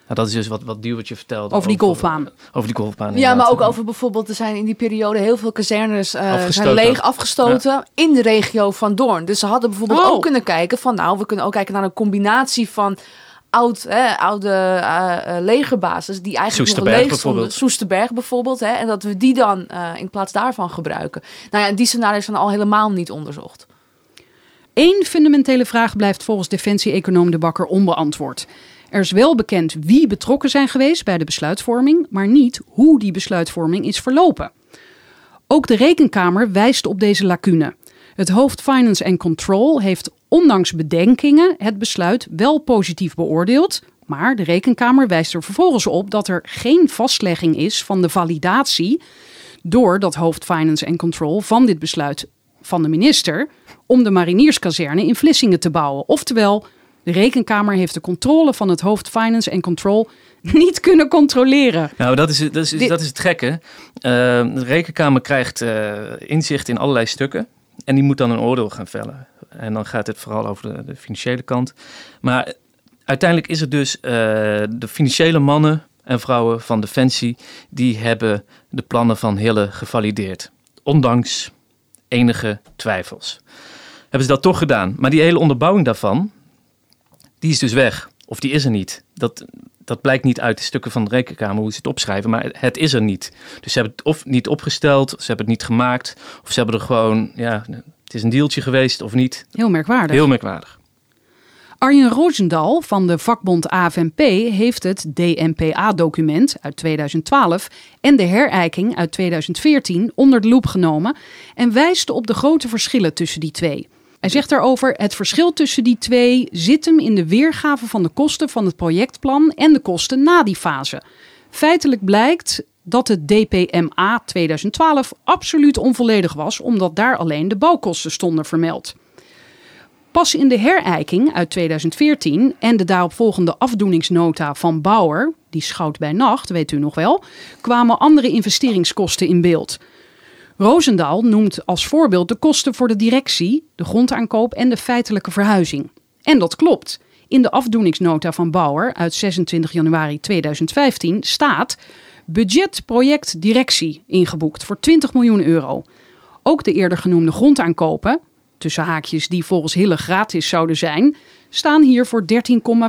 S3: Nou, dat is dus wat, wat Duwertje vertelde.
S1: Over die golfbaan.
S3: Over die golfbaan.
S4: Ja,
S3: inderdaad.
S4: maar ook over bijvoorbeeld, er zijn in die periode heel veel kazernes eh, zijn leeg afgestoten in de regio van Doorn. Dus ze hadden bijvoorbeeld
S1: Oh.
S4: ook kunnen kijken van, nou, we kunnen ook kijken naar een combinatie van oud, hè, oude eh, eh, legerbasis die eigenlijk nog
S3: Soesterberg
S4: leeg stonden.
S3: bijvoorbeeld.
S4: Soesterberg bijvoorbeeld. Hè, en dat we die dan eh, in plaats daarvan gebruiken. Nou ja, en die scenario's zijn al helemaal niet onderzocht.
S1: Eén fundamentele vraag blijft volgens defensie-econoom De Bakker onbeantwoord. Er is wel bekend wie betrokken zijn geweest bij de besluitvorming, maar niet hoe die besluitvorming is verlopen. Ook de Rekenkamer wijst op deze lacune. Het hoofd Finance and Control heeft ondanks bedenkingen het besluit wel positief beoordeeld, maar de Rekenkamer wijst er vervolgens op dat er geen vastlegging is van de validatie door dat hoofd Finance and Control van dit besluit van de minister om de marinierskazerne in Vlissingen te bouwen. Oftewel, de Rekenkamer heeft de controle van het hoofd Finance and Control niet kunnen controleren.
S3: Nou, dat is, dat is, dat is het gekke. Eh, de rekenkamer krijgt eh, inzicht in allerlei stukken. En die moet dan een oordeel gaan vellen. En dan gaat het vooral over de, de financiële kant. Maar uiteindelijk is het dus eh, de financiële mannen en vrouwen van Defensie... die hebben de plannen van Hille gevalideerd. Ondanks enige twijfels. Hebben ze dat toch gedaan. Maar die hele onderbouwing daarvan, die is dus weg. Of die is er niet. Dat, dat blijkt niet uit de stukken van de rekenkamer hoe ze het opschrijven, maar het is er niet. Dus ze hebben het of niet opgesteld, ze hebben het niet gemaakt, of ze hebben er gewoon, ja, het is een deeltje geweest of niet.
S1: Heel merkwaardig.
S3: Heel merkwaardig.
S1: Arjen Roosendal van de vakbond AFNP heeft het DNPA-document uit 2012 en de herijking uit 2014 onder de loep genomen en wijst op de grote verschillen tussen die twee. Hij zegt daarover: het verschil tussen die twee zit hem in de weergave van de kosten van het projectplan en de kosten na die fase. Feitelijk blijkt dat het DPMA 2012 absoluut onvolledig was, omdat daar alleen de bouwkosten stonden vermeld. Pas in de herijking uit 2014 en de daaropvolgende afdoeningsnota van Bauer, die schout bij nacht, weet u nog wel, kwamen andere investeringskosten in beeld. Roosendaal noemt als voorbeeld de kosten voor de directie, de grondaankoop en de feitelijke verhuizing. En dat klopt. In de afdoeningsnota van Bauer uit 26 januari 2015 staat budget project directie ingeboekt voor 20 miljoen euro. Ook de eerder genoemde grondaankopen, tussen haakjes die volgens Hille gratis zouden zijn, staan hier voor 13,4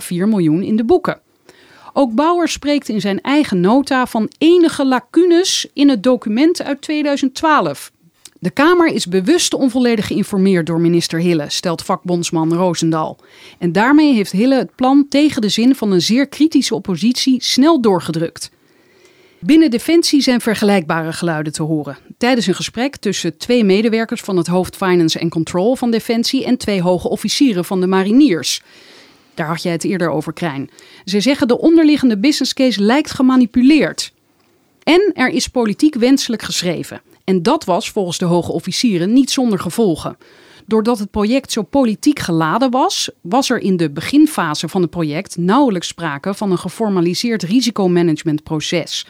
S1: miljoen in de boeken. Ook Bauer spreekt in zijn eigen nota van enige lacunes in het document uit 2012. De Kamer is bewust onvolledig geïnformeerd door minister Hille, stelt vakbondsman Roosendal. En daarmee heeft Hille het plan tegen de zin van een zeer kritische oppositie snel doorgedrukt. Binnen Defensie zijn vergelijkbare geluiden te horen. Tijdens een gesprek tussen twee medewerkers van het hoofd Finance and Control van Defensie en twee hoge officieren van de mariniers. Daar had jij het eerder over, Krijn. Ze zeggen de onderliggende business case lijkt gemanipuleerd. En er is politiek wenselijk geschreven. En dat was volgens de hoge officieren niet zonder gevolgen. Doordat het project zo politiek geladen was, was er in de beginfase van het project nauwelijks sprake van een geformaliseerd risicomanagementproces.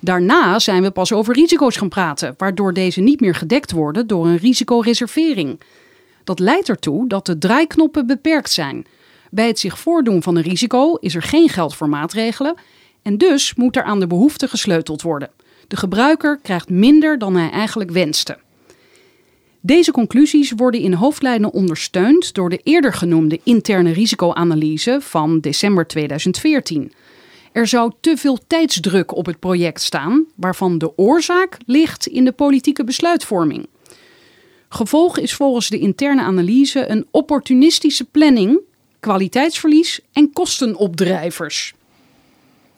S1: Daarna zijn we pas over risico's gaan praten, waardoor deze niet meer gedekt worden door een risicoreservering. Dat leidt ertoe dat de draaiknoppen beperkt zijn. Bij het zich voordoen van een risico is er geen geld voor maatregelen en dus moet er aan de behoefte gesleuteld worden. De gebruiker krijgt minder dan hij eigenlijk wenste. Deze conclusies worden in hoofdlijnen ondersteund door de eerder genoemde interne risicoanalyse van december 2014. Er zou te veel tijdsdruk op het project staan, waarvan de oorzaak ligt in de politieke besluitvorming. Gevolg is volgens de interne analyse een opportunistische planning, kwaliteitsverlies en kostenopdrijvers.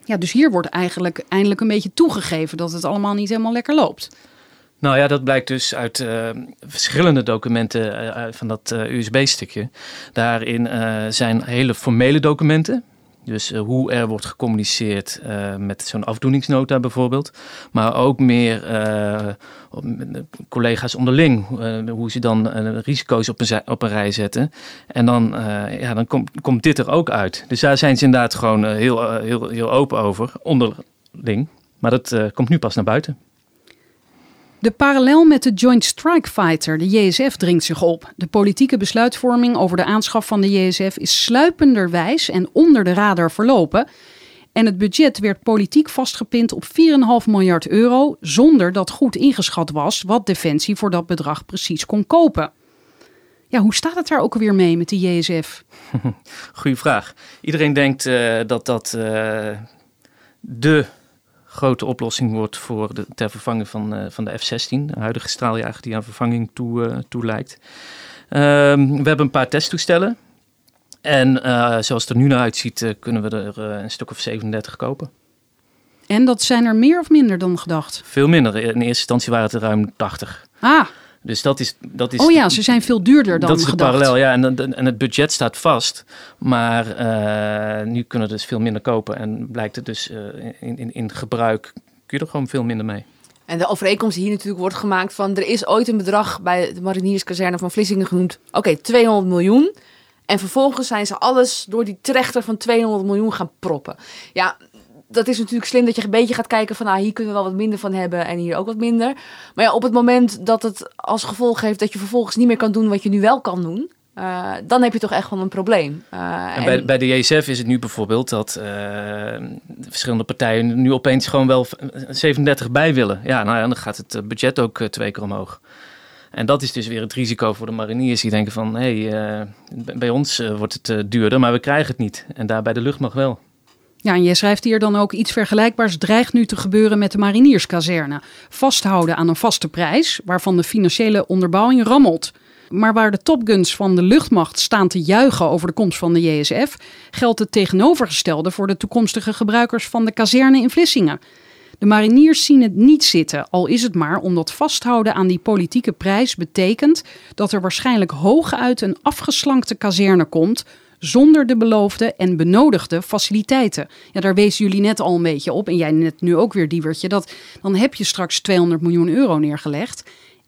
S1: Ja, dus hier wordt eigenlijk eindelijk een beetje toegegeven dat het allemaal niet helemaal lekker loopt.
S3: Nou ja, dat blijkt dus uit uh, verschillende documenten uh, van dat uh, USB-stukje. Daarin zijn hele formele documenten. Dus hoe er wordt gecommuniceerd met zo'n afdoeningsnota bijvoorbeeld. Maar ook meer collega's onderling. hoe ze dan risico's op een, op een rij zetten. En dan, ja, dan komt, komt dit er ook uit. Dus daar zijn ze inderdaad gewoon heel, heel, heel open over, onderling. Maar dat komt nu pas naar buiten.
S1: De parallel met de Joint Strike Fighter, de JSF, dringt zich op. De politieke besluitvorming over de aanschaf van de JSF is sluipenderwijs en onder de radar verlopen. En het budget werd politiek vastgepind op 4,5 miljard euro, zonder dat goed ingeschat was wat Defensie voor dat bedrag precies kon kopen. Ja, hoe staat het daar ook alweer mee met de JSF? *laughs*
S3: Goeie vraag. Iedereen denkt uh, dat dat uh, de grote oplossing wordt voor de, ter vervanging van, uh, van de F-16, de huidige straaljager die aan vervanging toe, toe lijkt. Um, we hebben een paar testtoestellen. En uh, zoals het er nu naar uitziet, kunnen we er een stuk of 37 kopen.
S1: En dat zijn er meer of minder dan gedacht?
S3: Veel minder. In eerste instantie waren het er ruim 80.
S1: Ah.
S3: Dus dat is, dat is.
S1: Oh ja, ze zijn veel duurder dan
S3: Dat is
S1: de
S3: parallel, ja. En, en het budget staat vast. Maar uh, nu kunnen we dus veel minder kopen. En blijkt het dus uh, in, in, in gebruik. kun je er gewoon veel minder mee.
S4: En de overeenkomst die hier natuurlijk wordt gemaakt van... er is ooit een bedrag bij de marinierskazerne van Vlissingen genoemd. Oké, okay, 200 miljoen. En vervolgens zijn ze alles door die trechter van 200 miljoen gaan proppen. Ja, dat is natuurlijk slim dat je een beetje gaat kijken van... Ah, hier kunnen we wel wat minder van hebben en hier ook wat minder. Maar ja, op het moment dat het als gevolg heeft... dat je vervolgens niet meer kan doen wat je nu wel kan doen... Uh, dan heb je toch echt wel een probleem.
S3: Uh, en bij, en... bij de JSF is het nu bijvoorbeeld dat uh, verschillende partijen nu opeens gewoon wel 37 bij willen. Ja, nou ja, dan gaat het budget ook twee keer omhoog. En dat is dus weer het risico voor de mariniers die denken van... hé, hey, bij ons wordt het duurder, maar we krijgen het niet. En daar bij de luchtmacht wel.
S1: Ja, je schrijft hier dan ook iets vergelijkbaars dreigt nu te gebeuren met de marinierskazerne. Vasthouden aan een vaste prijs, waarvan de financiële onderbouwing rammelt. Maar waar de topguns van de luchtmacht staan te juichen over de komst van de JSF, geldt het tegenovergestelde voor de toekomstige gebruikers van de kazerne in Vlissingen. De mariniers zien het niet zitten, al is het maar omdat vasthouden aan die politieke prijs betekent dat er waarschijnlijk hooguit een afgeslankte kazerne komt, zonder de beloofde en benodigde faciliteiten. Ja, daar wezen jullie net al een beetje op. En jij net nu ook weer, Diewertje. Dat dan heb je straks 200 miljoen euro neergelegd.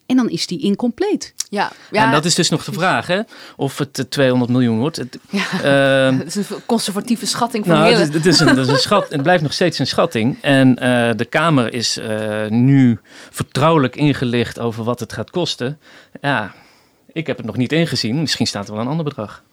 S1: En dan is die incompleet.
S4: Ja,
S3: ja. En dat is dus nog de vraag, hè? Of het 200 miljoen wordt. Het,
S4: ja, uh, *laughs* dat is een conservatieve schatting van
S3: nou, het, het, is een, het, is een schat, het blijft nog steeds een schatting. En uh, de Kamer is uh, nu vertrouwelijk ingelicht over wat het gaat kosten. Ja, ik heb het nog niet ingezien. Misschien staat er wel een ander bedrag.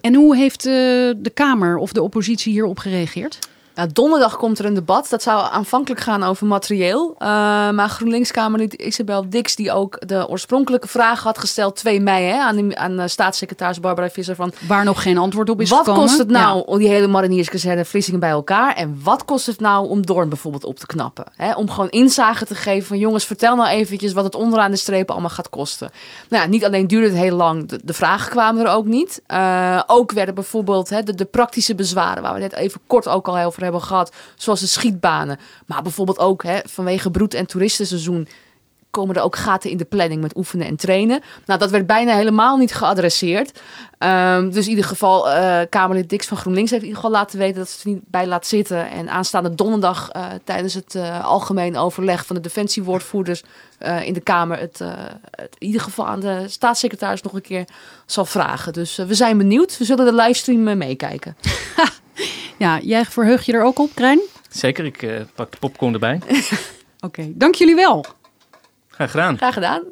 S1: En hoe heeft uh, de Kamer of de oppositie hierop gereageerd?
S4: Nou, donderdag komt er een debat. Dat zou aanvankelijk gaan over materieel. Uh, maar GroenLinks-Kamerlid Isabel Dix, die ook de oorspronkelijke vraag had gesteld 2 mei hè, aan, de, aan staatssecretaris Barbara Visser van...
S1: Waar nog geen antwoord op is
S4: wat
S1: gekomen.
S4: Wat kost het nou om die hele marinierskazerne Vlissingen bij elkaar? En wat kost het nou om Doorn bijvoorbeeld op te knappen? Hè? Om gewoon inzage te geven van jongens, vertel nou eventjes wat het onderaan de strepen allemaal gaat kosten. Nou ja, niet alleen duurde het heel lang, de, de vragen kwamen er ook niet. Uh, ook werden bijvoorbeeld hè, de, de praktische bezwaren, waar we net even kort ook al over hebben hebben gehad, zoals de schietbanen. Maar bijvoorbeeld ook hè, vanwege broed- en toeristenseizoen komen er ook gaten in de planning met oefenen en trainen. Nou, dat werd bijna helemaal niet geadresseerd. Um, dus in ieder geval, uh, Kamerlid Dix van GroenLinks heeft in ieder geval laten weten dat ze het niet bij laat zitten. En aanstaande donderdag uh, tijdens het uh, algemeen overleg van de defensiewoordvoerders in de Kamer het, het, in ieder geval aan de staatssecretaris nog een keer zal vragen. Dus we zijn benieuwd. We zullen de livestream meekijken. *laughs* *laughs*
S1: Ja, jij verheug je er ook op, Krijn?
S3: Zeker, ik uh, pak de popcorn erbij. *laughs*
S1: Oké, okay, dank jullie wel.
S3: Graag gedaan.
S4: Graag gedaan.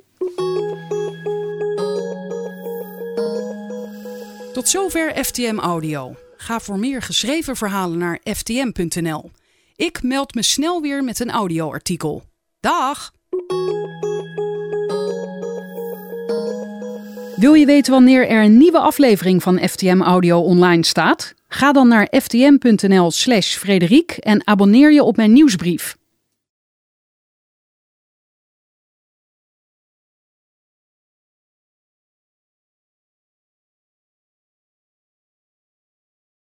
S1: Tot zover FTM Audio. Ga voor meer geschreven verhalen naar ftm.nl. Ik meld me snel weer met een audioartikel. Dag! Wil je weten wanneer er een nieuwe aflevering van FTM Audio online staat? Ga dan naar ftm.nl/slash Frederiek en abonneer je op mijn nieuwsbrief.